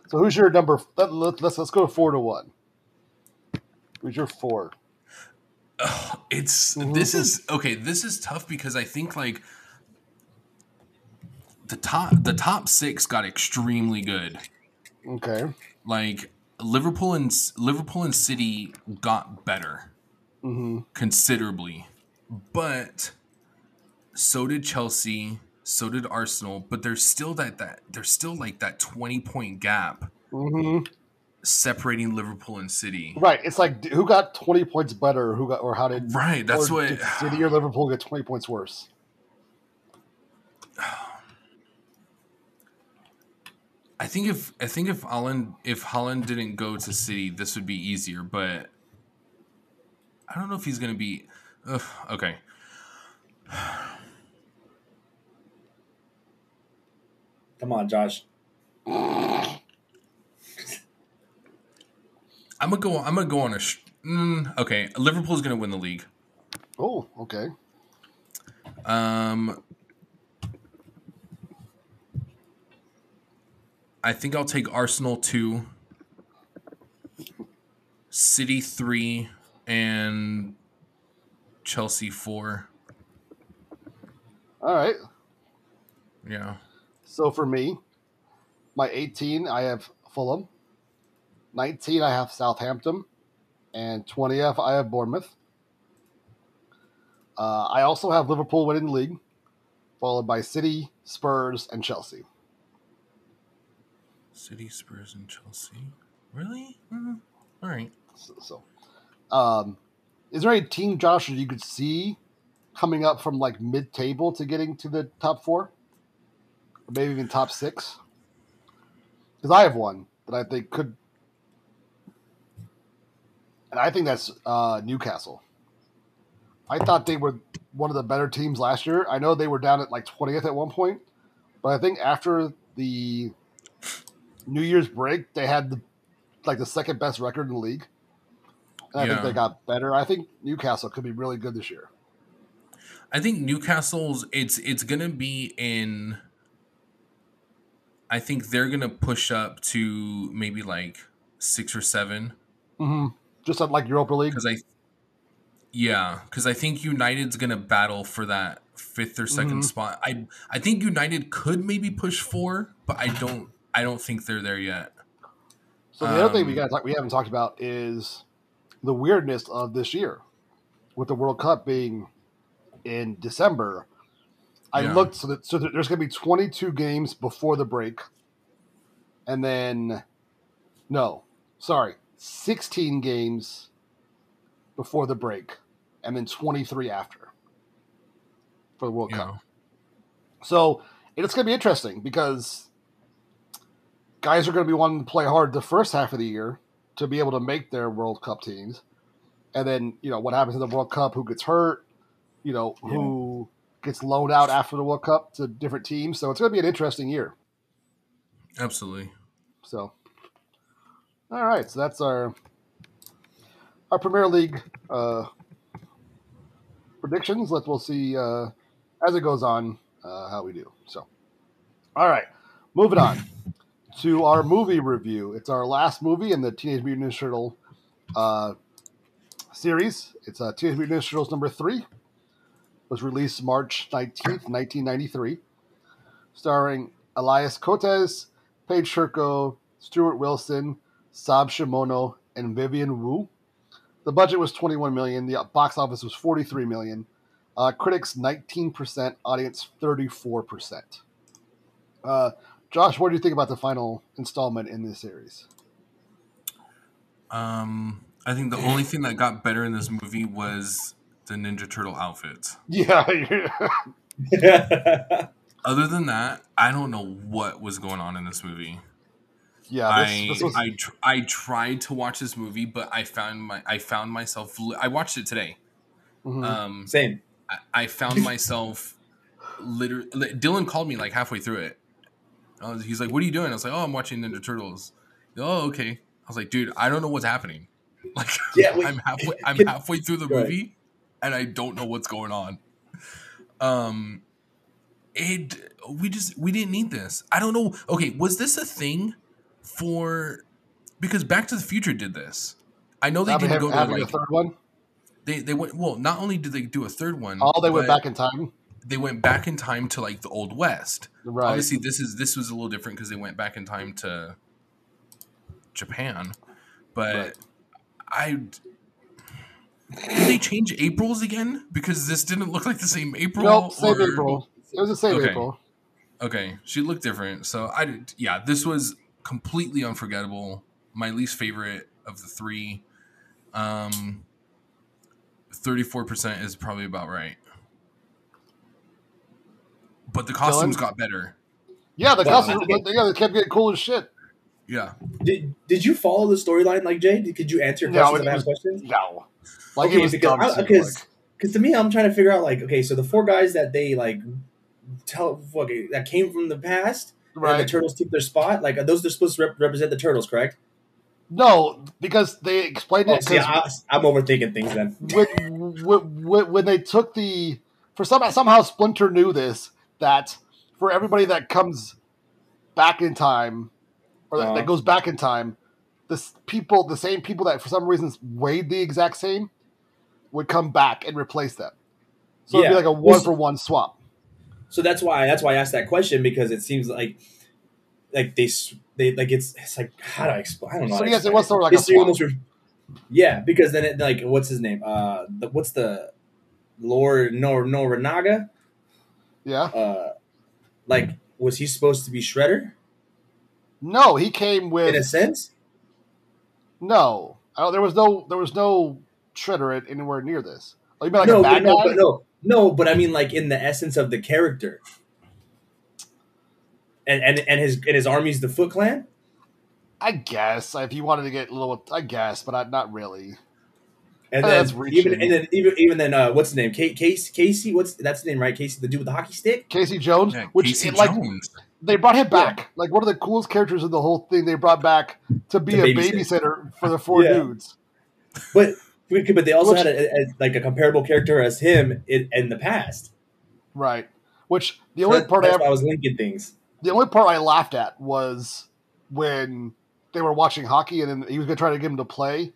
so who's your number? Let, let, let's let's go to four to one. Who's your four? it's this is okay. This is tough because I think like the top the top six got extremely good. Okay. Like Liverpool and Liverpool and City got better. Hmm considerably. But so did Chelsea, so did Arsenal, but there's still that that there's still like that 20 point gap hmm separating Liverpool and City. Right. It's like who got twenty points better, or who got, or how did Right, that's what did City or Liverpool get twenty points worse? I think if I think if Haaland if Haaland didn't go to City, this would be easier, but I don't know if he's going to be ugh, okay. Come on, Josh. I'm gonna go. I'm gonna go on a. Sh- mm, okay, Liverpool's gonna win the league. Oh, okay. Um, I think I'll take Arsenal two, City three, and Chelsea four. All right. Yeah. So for me, my 18, I have Fulham. 19, I have Southampton. And 20th, I have Bournemouth. Uh, I also have Liverpool winning the league, followed by City, Spurs, and Chelsea. City, Spurs, and Chelsea. Really? Mhm. All right. So, so um, is there any team, Josh, that you could see coming up from like mid-table to getting to the top four, or maybe even top six? Because I have one that I think could, and I think that's uh, Newcastle. I thought they were one of the better teams last year. I know they were down at like twentieth at one point, but I think after the New Year's break, they had the like the second best record in the league. And I think they got better. I think Newcastle could be really good this year. I think Newcastle's it's it's gonna be in. I think they're gonna push up to maybe like six or seven Mm-hmm. Just like Europa League. because I, yeah, because I think United's gonna battle for that fifth or 2nd Mhm. spot. I I think United could maybe push four, but I don't I don't think they're there yet. So the other thing we Um, got to talk, we haven't talked about is the weirdness of this year. with the World Cup being in December, I Yeah. looked so that so that there's going to be 22 games before the break, and then no, sorry, 16 games before the break, and then 23 after for the World You Cup. So it's going to be interesting because guys are going to be wanting to play hard the first half of the year to be able to make their World Cup teams, and then you know what happens in the World Cup, who gets hurt, you know who gets loaned out after the World Cup to different teams. So it's going to be an interesting year. absolutely. So, all right, so that's our our Premier League uh, predictions. Let's we'll see uh, as it goes on uh, how we do. So, all right, moving on to our movie review. It's our last movie in the Teenage Mutant Ninja Turtle uh, series. It's uh, Teenage Mutant Ninja Turtles number three. Was released March nineteenth, nineteen ninety three, starring Elias Koteas, Paige Turco, Stuart Wilson, Sab Shimono, and Vivian Wu. The budget was 21 million. The box office was 43 million. Uh, critics 19%, audience 34%. Uh, Josh, what do you think about the final installment in this series? Um, I think the only thing that got better in this movie was the Ninja Turtle outfits. Yeah, yeah. Other than that, I don't know what was going on in this movie. yeah. This, I this was, I tr- I tried to watch this movie, but I found my I found myself. li- I watched it today. mhm. Um, Same. I, I found myself literally. Dylan called me like halfway through it. I was, he's like, "What are you doing?" I was like, "Oh, I'm watching Ninja Turtles." Oh, okay. I was like, "Dude, I don't know what's happening." Like, Yeah, wait, I'm halfway. I'm can- halfway through the Go ahead. movie, and I don't know what's going on. Um, it. We just we didn't need this. I don't know. Okay, was this a thing for? Because Back to the Future did this. I know they having, didn't go to having like a third one. they they went well. Not only did they do a third one, Oh, they went back in time. They went back in time to like the old west. Right. Obviously, this is this was a little different because they went back in time to Japan. But Right. I did they change April's again because this didn't look like the same April. Nope, same or- April. It was the same Okay. April. Okay, she looked different. So I did. Yeah, this was completely unforgettable. My least favorite of the three. Um, thirty-four percent is probably about right. But the costumes Dylan? got better. Yeah, the Well, costumes. I yeah, they kept getting cool as shit. Yeah, Did Did you follow the storyline like Jay? Did- Could you answer No, questions it if I have was- questions? No, like okay, it was because dumb because like- because to me, I'm trying to figure out like okay, so the four guys that they like tell okay, that came from the past, and right. the turtles took their spot. Like are those they're supposed to rep- represent the turtles, correct? No, because they explained Oh, it. see, 'cause I, I'm overthinking things then. when, when, when they took the for some somehow Splinter knew this that for everybody that comes back in time or that, Uh-huh. that goes back in time, the people the same people that for some reasons weighed the exact same would come back and replace them. So it'd be like a one for one swap. So that's why that's why I asked that question because it seems like like they s- they like it's it's like how do I explain? I don't know. So yes, it was sort of like a swap. almost re- yeah, because then it like what's his name? Uh, the, what's the Lord Nor Norinaga? Yeah. Uh, like was he supposed to be Shredder No, he came with in a sense? no. I don't, there was no there was no Shredder anywhere near this. Oh, you mean like no, a but bad no, guy? but no, no, but I mean like in the essence of the character. And and and his and his army's the Foot Clan. I guess if you wanted to get a little, I guess, but I, not really. And Oh, then that's reaching. even and then even even then uh, what's his name? Kate Casey Casey. What's that's the name right? Casey, the dude with the hockey stick. Casey Jones, yeah. which Casey like Jones. they brought him back, like one of the coolest characters in the whole thing. They brought back to be To a babysit. babysitter for the four Yeah. dudes. But but they also Which- had a, a, like a comparable character as him in, in the past. Right. Which the only that- part I ever, I was linking things. the only part I laughed at was when they were watching hockey and then he was going to try to get him to play,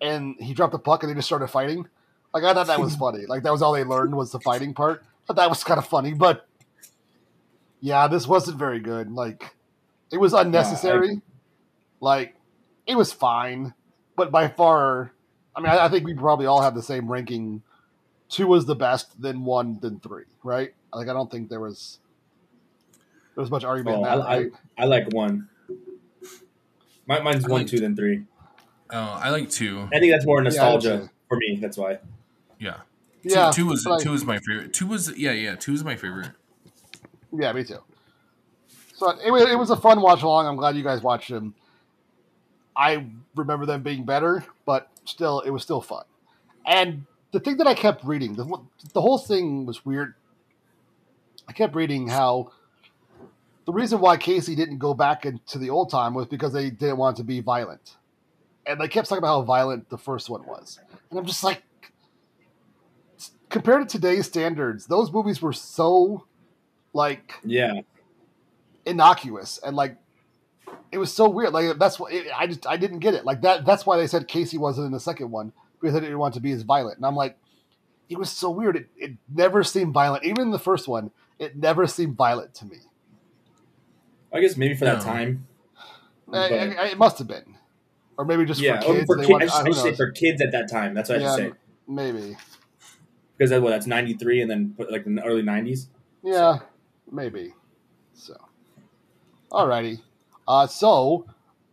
and he dropped the puck and they just started fighting. Like I thought that was funny. Like that was all they learned was the fighting part. But that was kind of funny. But yeah, this wasn't very good. Like it was unnecessary. like it was fine, but by far I mean, I, I think we probably all have the same ranking. Two was the best, then one, then three, right? Like I don't think there was there was much argument Oh, in that. I, I, right? I like one. My, mine's I one, like- two, then three. Oh, I like two. I think that's more nostalgia too. for me. That's why. Yeah. Two, yeah, two was but I- two was my favorite. Two was yeah yeah two was my favorite. Yeah, me too. So it, it was a fun watch along. I'm glad you guys watched them. I remember them being better, but still, it was still fun. And the thing that I kept reading, the, the whole thing was weird. I kept reading how the reason why Casey didn't go back into the old time was because they didn't want to be violent. And they kept talking about how violent the first one was. And I'm just like, compared to today's standards, those movies were so like Yeah. innocuous and like it was so weird. Like that's what it, I just I didn't get it. Like that that's why they said Casey wasn't in the second one because they didn't want to be as violent. And I'm like, it was so weird. It, it never seemed violent. Even in the first one, it never seemed violent to me. I guess maybe for that No. time. Uh, But- it, it must have been, or maybe just yeah, for kids. for they ki- want- I should, I should say for kids at that time. That's what I should say. maybe. Because that, what, that's 93 and then like in the early 90s. Yeah, maybe. So, alrighty. Uh, so,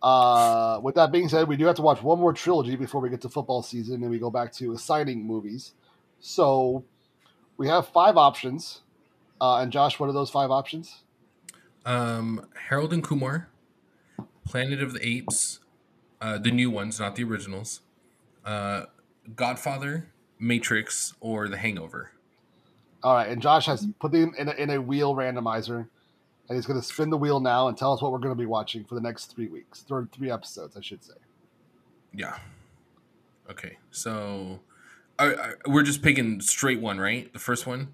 uh, with that being said, we do have to watch one more trilogy before we get to football season, and we go back to assigning movies. So, we have five options. Uh, and Josh, what are those five options? Um, Harold and Kumar, Planet of the Apes, uh, the new ones, not the originals. Uh, Godfather, Matrix, or The Hangover. All right, and Josh has put them in a, in a wheel randomizer, and he's going to spin the wheel now and tell us what we're going to be watching for the next three weeks, or three episodes, I should say. Yeah. Okay, so we're just picking straight one, right? The first one.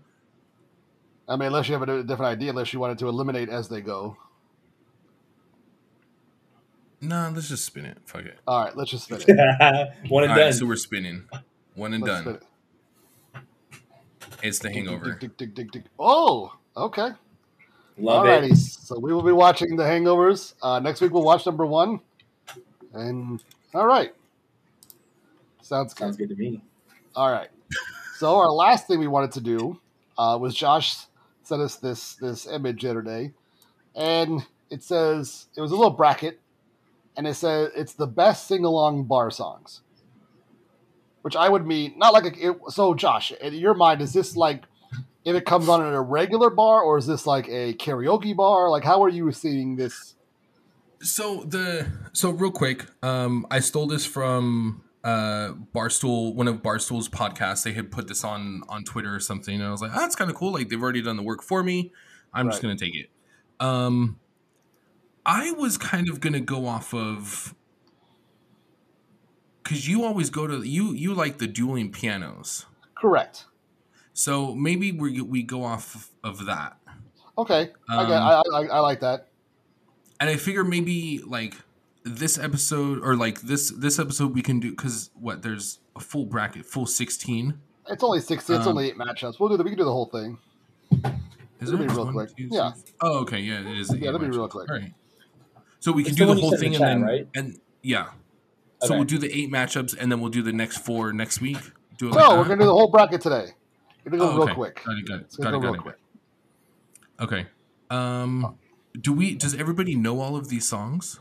I mean, unless you have a different idea, unless you wanted to eliminate as they go. No, let's just spin it. Fuck it. All right, let's just spin it. One and All right, done. so we're spinning. One and Let's done. spin it. It's The Dig, dig, Hangover. dig, dig, dig, dig. Oh, okay. Love Alrighty, it. so we will be watching The Hangovers. Uh, next week we'll watch number one. And all right, sounds good. Sounds good to me. All right. So our last thing we wanted to do uh, was Josh sent us this this image the other day, and it says it was a little bracket, and it says it's the best sing along bar songs. Which I would mean not like a, it, so. Josh, in your mind, is this like if it comes on at a regular bar, or is this like a karaoke bar? Like, how are you seeing this? So the so real quick, um, I stole this from uh Barstool, one of Barstool's podcasts. They had put this on on Twitter or something, and I was like, oh, that's kind of cool. Like they've already done the work for me. I'm just gonna take it. Um, I was kind of gonna go off of because you always go to you you like the dueling pianos. Correct. So maybe we we go off of that. Okay, I, Um, I, I I like that. and I figure maybe like this episode or like this this episode we can do because what there's a full bracket, full sixteen. It's only sixty. It's um, only eight matchups. We'll do the, we can do the whole thing. Is It'll be real One, quick. two, Yeah. three- Oh, okay. Yeah, it is. Yeah, it'll be real quick. All right. So we can It's do the the whole thing the and then right? and yeah. So we'll do the eight matchups and then we'll do the next four next week. Do it No, like we're gonna do the whole bracket today. We're gonna go Oh, real okay. quick. Got it. Got it. Got gonna it. Got it. quick. Okay. Um, do we? Does everybody know all of these songs?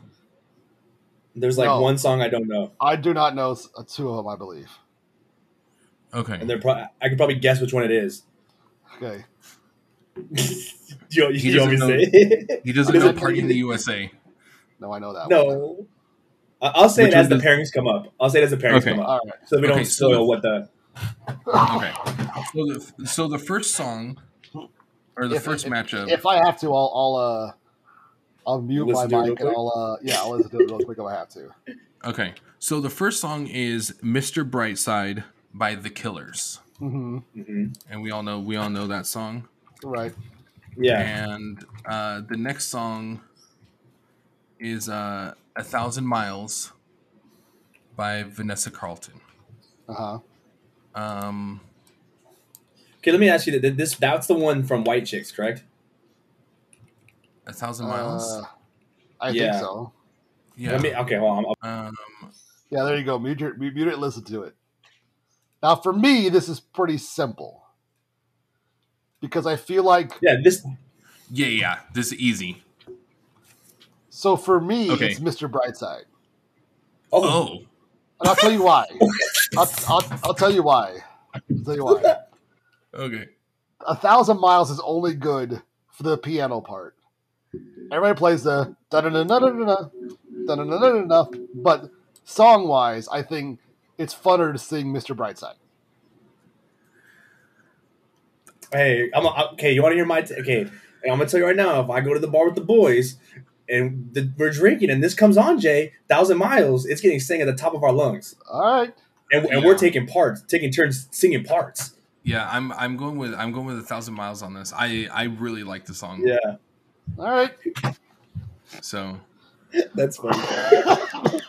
There's like No. one song I don't know, I do not know uh, two of them. I believe. Okay. and they're pro- I could probably guess which one it is. Okay. you, He you want me doesn't say? He doesn't know "Party in the USA." No, I know that. No. I- I'll say Which it as the does- pairings come up. I'll say it as the pairings Okay. come up, All right. so we Okay, don't so spoil the- what the. Okay. So the so the first song or the If- first if- matchup. If I have to, I'll I'll uh I'll mute my Listen to mic and quick? I'll uh yeah I'll listen to it real quick if I have to. okay. So the first song is "Mr. Brightside" by The Killers, Mm-hmm. hmm and we all know we all know that song. Right. Yeah, And uh, the next song is uh, "A Thousand Miles" by Vanessa Carlton. Uh huh. Um, Okay, let me ask you that. This that's the one from White Chicks, correct? "A Thousand Miles." Uh, I Yeah. think so. yeah. Let me. Okay, hold on. I'll- um, Yeah. There you go. Mute your mute it. Listen to it. Now, for me, this is pretty simple because I feel like Yeah, this Yeah, yeah. This is easy. So for me, Okay. it's Mr. Brightside, oh, Oh, and I'll tell you why. I'll, I'll, I'll tell you why. I'll tell you why. okay. A thousand miles is only good for the piano part. Everybody plays the da da da da da da da da da da but song wise, I think it's funner to sing Mr. Brightside. hey, I'm a, okay. You want to hear my t- okay? I'm gonna tell you right now. If I go to the bar with the boys and the, we're drinking and this comes on, Jay, thousand miles, it's getting sang at the top of our lungs, All right. and, and Yeah. we're taking parts, taking turns singing parts. Yeah, I'm I'm going with I'm going with a thousand miles on this. I I really like the song. Yeah, All right. So that's funny.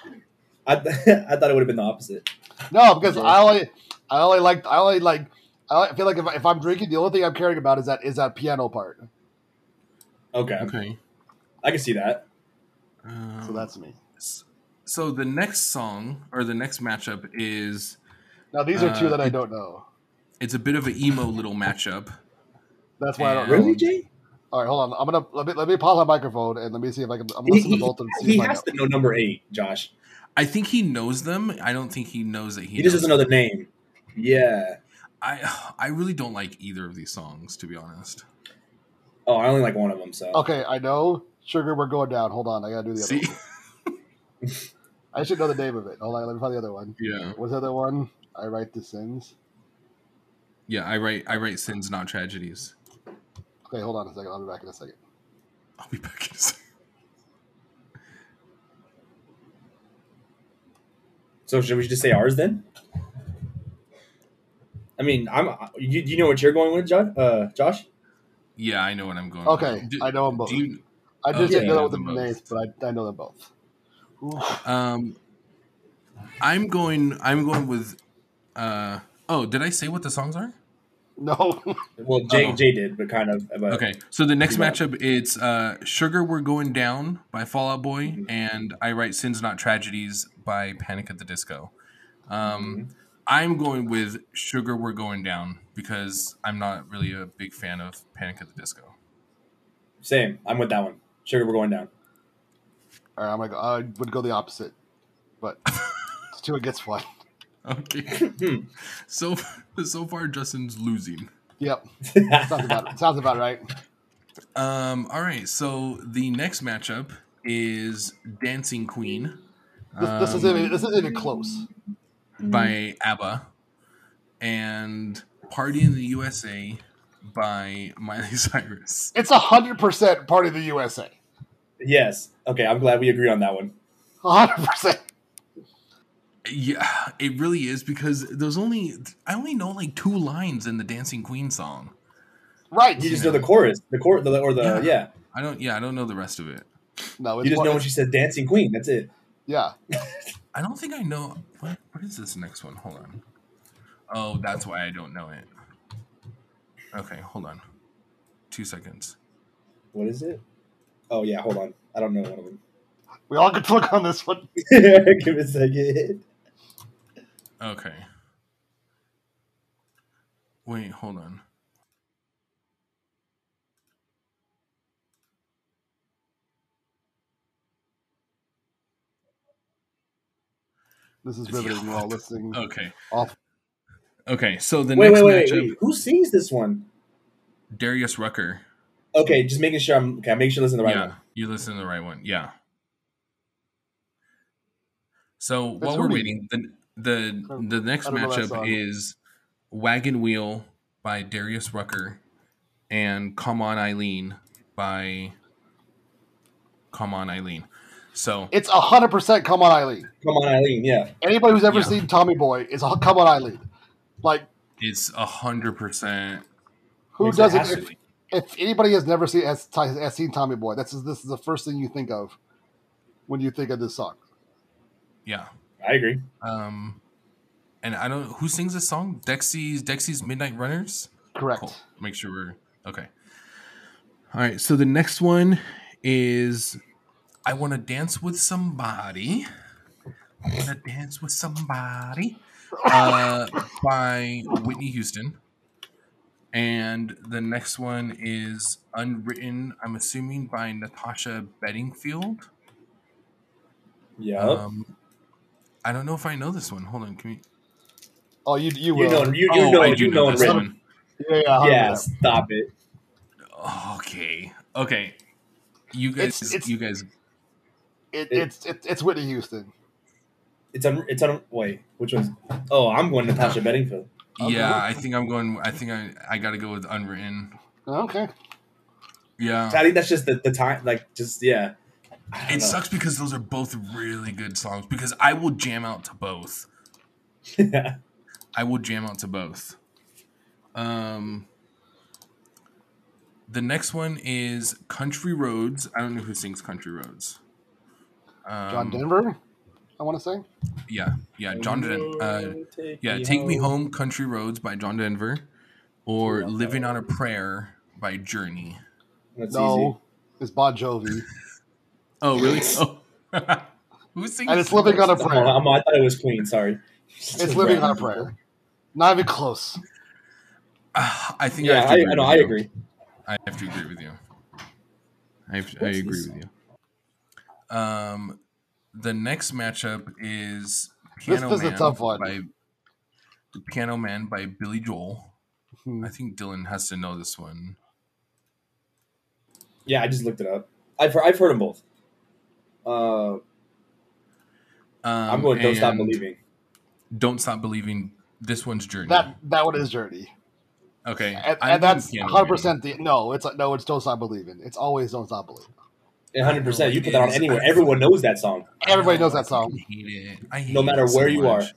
I, th- I thought it would have been the opposite. No, because I only, I only like, I only like, I feel like if, if I'm drinking, the only thing I'm caring about is that is that piano part. Okay, okay. I can see that. Um, So that's me. so the next song or the next matchup is Now these are two uh, that I don't know. it's a bit of an emo little matchup. That's why I don't Really. Jay? All right, hold on. I'm gonna let me let me pause my microphone and let me see if I can. I'm gonna He, listen to both of them. See he if has know. to know number eight, Josh. I think he knows them. I don't think he knows that he. He just knows doesn't know the name. Yeah. I I really don't like either of these songs to be honest. Oh, I only like one of them. So Okay, I know. Sugar, we're going down. Hold on, I gotta do the other. See? one. I should know the name of it. Hold on, let me find the other one. Yeah. What's the other one? I write the sins. Yeah, I write I write sins not tragedies. Okay, hold on a second. I'll be back in a second. I'll be back in a second. So should we just say ours then? I mean, I'm. You, you know what you're going with, Josh? Uh, Josh? Yeah, I know what I'm going. Okay, with. Do- I know them both. do you, I just okay, didn't you know know the them both. names, but I, I know them both. Ooh. um, I'm going. I'm going with. Uh oh, did I say what the songs are? No. Well, Jay, Oh. Jay did, but kind of. But, Okay, so the next Yeah. matchup it's uh, "Sugar We're Going Down" by Fall Out Boy and "I Write Sins Not Tragedies" by Panic at the Disco. Um, I'm going with "Sugar We're Going Down" because I'm not really a big fan of Panic at the Disco. Same. I'm with that one. Sugar, we're going down. All right, I'm gonna I would go the opposite, but it's two against one. Okay, Hmm. so so far Justin's losing. Yep, sounds about sounds about right. Um, all right, so the next matchup is "Dancing Queen" This, this Um, isn't even, this isn't even close. by ABBA and Party in the USA by Miley Cyrus. It's a hundred percent part of the USA. yes. Okay, I'm glad we agree on that one. A hundred percent. Yeah, it really is because there's only I only know like two lines in the Dancing Queen song. Right. You just know the chorus, the chorus, the, or the Yeah. yeah. I don't yeah, I don't know the rest of it. No, it's You just more- know when she said "dancing queen." That's it. yeah. I don't think I know what what is this next one? Hold on. Oh, that's why I don't know it. Okay, hold on. 2 seconds. What is it? Oh yeah, hold on. I don't know one of them. We all could look on this one. Give me a second. Okay. Wait, hold on. This is Yeah, riveting. We're all listening. Okay. Off. Okay, so the Wait, next wait, wait, matchup wait. Who sings this one? Darius Rucker. Okay, just making sure I'm okay. I'm making sure I listen to the right one. yeah, one. you listen to the right one. Yeah. So That's while we're waiting, the the the next I don't know that matchup is Wagon Wheel by Darius Rucker and Come On Eileen by Come On Eileen. So It's a hundred percent. Come on, Eileen. Come on, Eileen. Yeah. Anybody who's ever Yeah. seen Tommy Boy is a come on, Eileen. Like it's a hundred percent. who Makes it doesn't? If, if anybody has never seen has, has seen Tommy Boy, that's this is the first thing you think of when you think of this song. Yeah. I agree. Um, and I don't who sings this song. Dexy's Dexy's Midnight Runners. Correct. Cool. Make sure we're okay. All right. So the next one is I want to dance with somebody. I want to dance with somebody uh, by Whitney Houston. And the next one is Unwritten, I'm assuming by Natasha Bedingfield. Yeah. Um, I don't know if I know this one. Hold on. Can we... Oh, you you you will. know, you, you oh, know, I you know, know this written. one. yeah, yeah, Yeah, stop it. Okay. Okay. You guys, It's- it's- you guys. It, it's it's it's Whitney Houston. It's on. It's on. Wait, which was Oh, I'm going Natasha Bedingfield. Okay. Yeah, I think I'm going. I think I I got to go with Unwritten. Okay. Yeah. I think that's just the, the time. Like, just yeah. It know. sucks because those are both really good songs. Because I will jam out to both. yeah. I will jam out to both. Um, the next one is Country Roads. I don't know who sings Country Roads. Um, John Denver, I want to say. Yeah, yeah, John Den- uh, yeah, Take Me Home, Country Roads by John Denver, or Love Living on a Prayer by Journey. That's no, it's Bon Jovi, Oh, really? Oh. who sings? and it's Living on a easy. Oh, Prayer. I'm- I thought it was Queen. Sorry. It's Living on a Prayer. Not even close. Ah, I think. Yeah, I, have I, to I agree know. with I you. agree. I have to agree with you. I, have, I agree with you. Um, the next matchup is This- Piano this is a Man tough one. by Piano Man by Billy Joel. Hmm. I think Dylan has to know this one. Yeah, I just looked it up. I've heard, I've heard them both. Uh, Um, I'm going. Don't stop believing. Don't stop believing. This one's Journey. That that one is Journey, okay, and, and that's 100 percent the no. It's no. It's Don't Stop Believing. It's always Don't Stop Believing. 100. percent You put that on anywhere. Everyone knows that song. Everybody knows that song. fucking Hate it. I hate it. No matter it so where you much.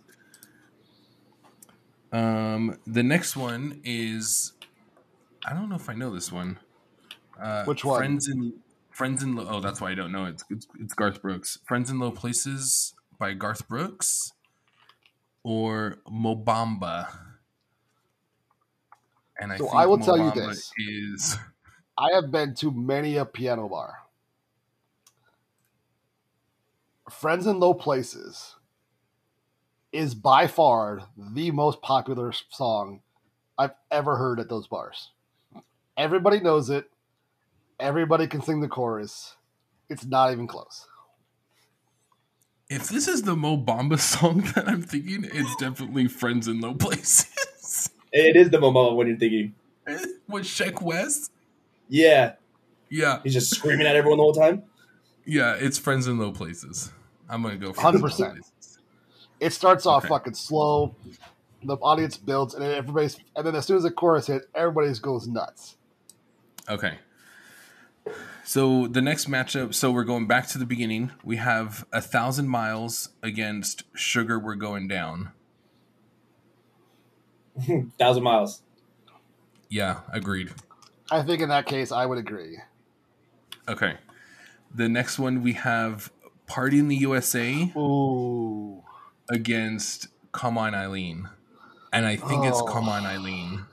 Um, the next one is I don't know if I know this one. Uh, Which one? Friends in Friends in Low. Oh, that's why I don't know. It's, it's it's Garth Brooks. Friends in Low Places by Garth Brooks, or Mo Bamba. And I So think I will tell you this. is I have been to many a piano bar. Friends in Low Places is by far the most popular song I've ever heard at those bars. Everybody knows it. Everybody can sing the chorus. It's not even close. if this is the Mo Bamba song that I'm thinking, it's definitely Friends in Low Places. It is the Momo when you're thinking. With Sheck Wes. Yeah, Yeah, he's just screaming at everyone the whole time. Yeah, it's Friends in Low Places. I'm gonna go for 100%. Friends in Low Places. It starts off Okay. fucking slow. The audience builds, and then everybody's, and then as soon as the chorus hit, everybody goes nuts. Okay. So the next matchup, so we're going back to the beginning. We have a thousand miles against Sugar. We're going down. Thousand miles. Yeah, agreed. I think in that case, I would agree. Okay. The next one we have Party in the USA Ooh. against Come On Eileen. And I think it's Oh. Come On oh. Eileen.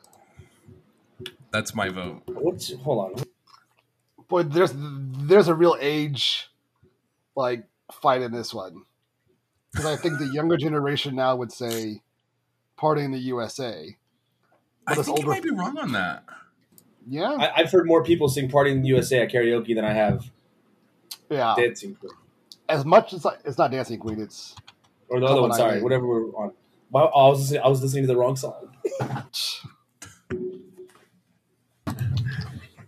That's my vote. What's hold on? Boy, there's there's a real age like fight in this one because I think the younger generation now would say "Party in the USA." I But it's think you might be wrong on that. Yeah, I, I've heard more people sing "Party in the USA" at karaoke than I have yeah. dancing. Queen. As much as I, it's not Dancing Queen, it's Or the other one. Sorry, Eileen. whatever we're on. Well, I was listening, I was listening to the wrong song.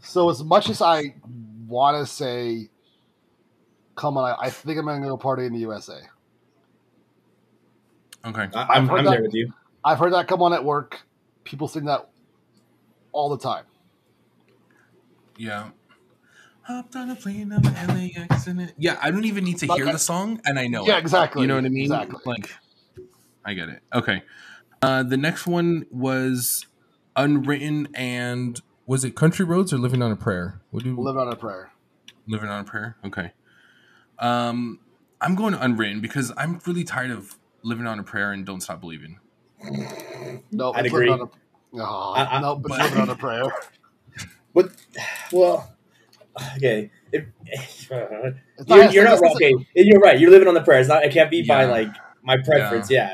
so. As much as I want to say, "Come on," I, I think I'm gonna go "Party in the USA." Okay. I, I'm, I'm that- there with you. I've heard that come on at work. People sing that all the time. Yeah. Hopped on a plane of LAX in it. Yeah, I don't even need to Like, hear I- the song, and I know yeah, it. exactly. You know what I mean? Exactly. Like, I get it. Okay. Uh, the next one was Unwritten and was it Country Roads or Living on a Prayer? What do you Live on a prayer. Living on a Prayer? Okay. Um, I'm going to Unwritten because I'm really tired of Living on a Prayer and Don't Stop Believing. No, I'd agree. on a. Oh, I- I- no, but but- living on a prayer. But well, okay. If, It's you're, you're not it's- okay. You're right. You're living on the prayer. It's not. It can't be by like my preference. Yeah.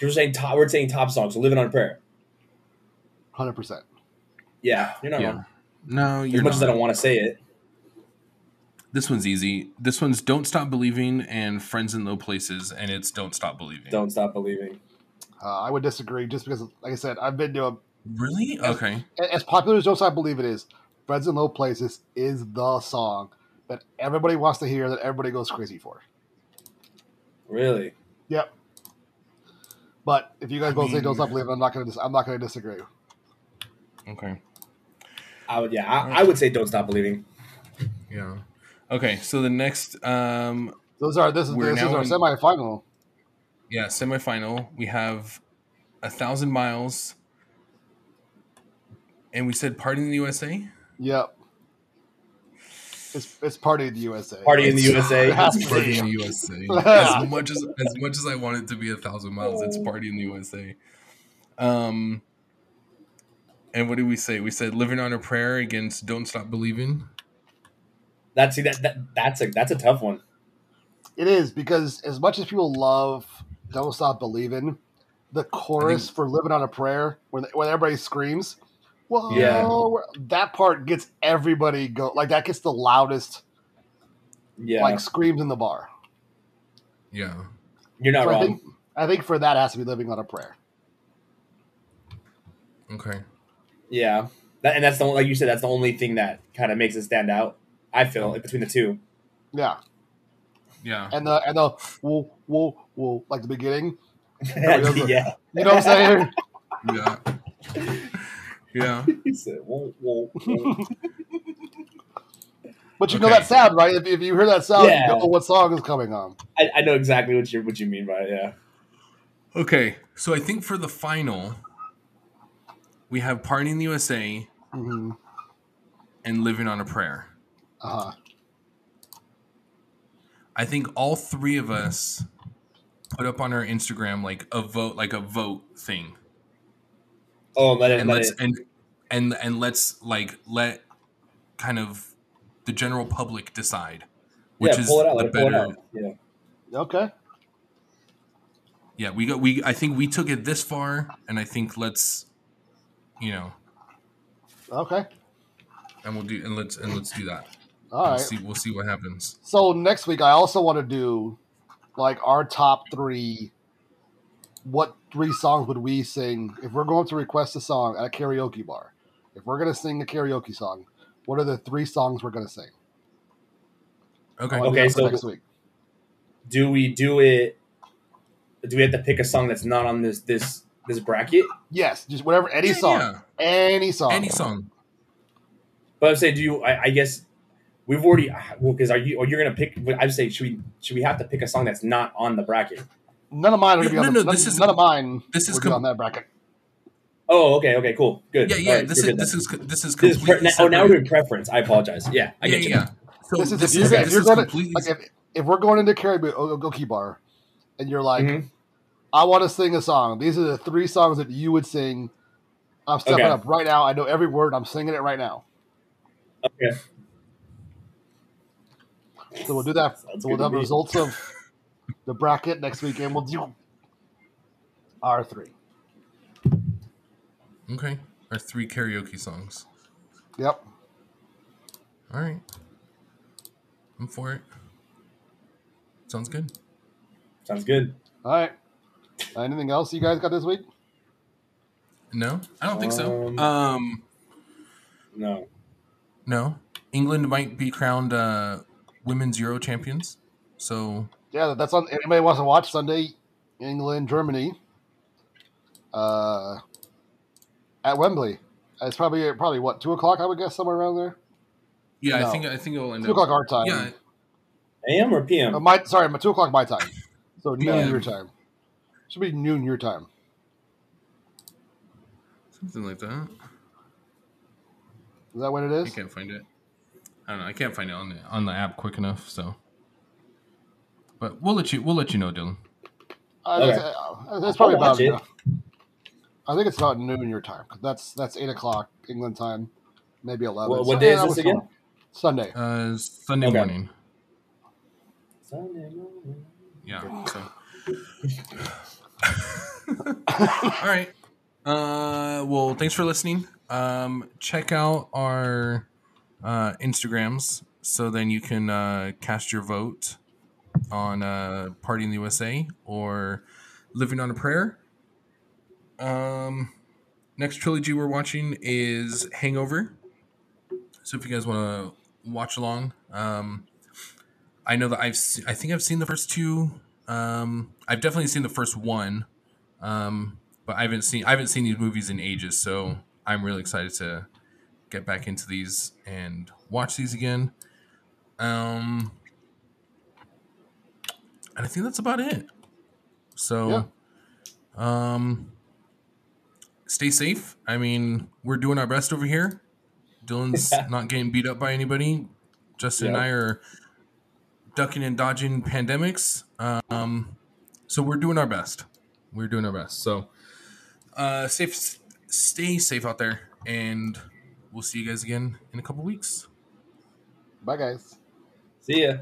we're saying top. We're saying top songs. So living on a prayer. Hundred percent. Yeah, you're not Yeah. wrong. No, As you're much as I don't want to say it. This one's easy. This one's "Don't Stop Believing" and "Friends in Low Places," and it's "Don't Stop Believing." Don't stop believing. Uh, I would disagree just because, like I said, I've been to a Really? Okay. as popular as Don't Stop Believe It is, Friends in Low Places is the song that everybody wants to hear, that everybody goes crazy for. Really? Yep. But if you guys I both say Don't Stop Believing, I'm not gonna dis- I'm not gonna disagree. Okay. I would. Yeah, I, I would say don't stop believing. Yeah. Okay. So the next, um, Those are this is this is our in- semifinal. yeah, semifinal. We have a thousand miles, and we said "Party in the USA." Yep. It's it's party in the USA. Party in the USA. It has to Party in the USA. as much as as much as I want it to be a thousand miles, it's party in the USA. Um, and what did we say? We said "Living on a Prayer" against "Don't Stop Believing." That's see that, that that's a that's a tough one. It is because as much as people love "Don't Stop Believing," the chorus for "Living on a Prayer" when when everybody screams, "Whoa!" Yeah. that part gets everybody go like that gets the loudest Yeah, like screams in the bar. Yeah. you're not So I wrong. think I think for that it has to be "Living on a Prayer." Okay. Yeah, that, and that's the like you said. That's the only thing that kind of makes it stand out. I feel like, between the two. Yeah, Yeah. and the and the whoa whoa whoa like the beginning. yeah. You know what I'm saying? Yeah. Yeah. He said, whoa, whoa, whoa. But you know that sound, right? If, if you hear that sound, Yeah. you know what song is coming on. I, I know exactly what you what you mean by it. Yeah. Okay. So I think for the final, we have "Party in the USA" hmm and "Living on a Prayer." Uh-huh. I think all three of us put up on our Instagram like a vote, like a vote thing, Oh, let it. and Let let's it. and and and let's like let kind of the general public decide which yeah, is out. the Let it pull it better. Yeah. Okay. Yeah, we got we. I think we took it this far, and I think let's, you know, Okay. and we'll do and let's and let's do that. All we'll right. see. We'll see what happens. So next week, I also want to do like our top three. What three songs would we sing if we're going to request a song at a karaoke bar? If we're going to sing a karaoke song, what are the three songs we're going to sing? Okay. I wanna do Okay, so- next week. Do we do it? Do we have to pick a song that's not on this this this bracket? Yes, just whatever, any Yeah, song, yeah. any song, Any song. But I'm saying, do you? I, I guess we've already. Well, because are you? Or you're gonna pick? I'd say, should we? Should we have to pick a song that's not on the bracket? None of mine are going to be No, on. no, the, none, this is- none of mine. this is will be com- on that bracket. Oh, okay, okay, cool, good. Yeah, yeah. right, this is good this is this is This is pre- completely. now, oh, now we're separate. doing preference. I apologize. Yeah, I yeah, get you. yeah. So This is this if is you're, if this you're is going to completely. like if, if we're going into karaoke bar, and you're like, Mhm. I want to sing a song. These are the three songs that you would sing. I'm stepping Okay. up right now. I know every word. I'm singing it right now. Okay. So we'll do that. Sounds So we'll have results of the bracket next week, and we'll do our three. okay. Our three karaoke songs. Yep. All right. I'm for it. Sounds good. Sounds good. All right. Anything else you guys got this week? No, I don't think so. Um, Um, No. no. England might be crowned uh, women's Euro champions. So Yeah, that's on. Anybody wants to watch Sunday, England, Germany, uh, at Wembley. It's probably probably what two o'clock. I would guess somewhere around there. yeah, No. I think I think it'll end Two up. o'clock our time. Yeah, AM or PM? Uh, my sorry, my two o'clock my time. So noon your time. Should be noon your time. something like that. Is that what it is? I can't find it. I don't know. I can't find it on the on the app quick enough. So, but we'll let you we'll let you know, Dylan. Uh, Okay. it's, uh, it's probably I'll about. it. I think it's about noon your time. That's that's eight o'clock England time, maybe eleven. What- what So, day is this again? fun. Sunday. Uh, Sunday Okay. morning. Sunday morning. Yeah. So. All right. Uh, well, thanks for listening. Um, check out our uh, Instagrams so then you can uh, cast your vote on uh, Party in the USA or Living on a Prayer. Um, next trilogy we're watching is Hangover. So if you guys want to watch along, um, I know that I've se- I think I've seen the first two. Um, I've definitely seen the first one, um, but I haven't seen I haven't seen these movies in ages. So I'm really excited to get back into these and watch these again. Um, and I think that's about it. So, um, stay safe. I mean, we're doing our best over here. Dylan's not getting beat up by anybody. Justin and I are ducking and dodging pandemics. Um, so we're doing our best. We're doing our best. So, uh, safe, stay safe out there, and we'll see you guys again in a couple weeks. Bye, guys. See ya.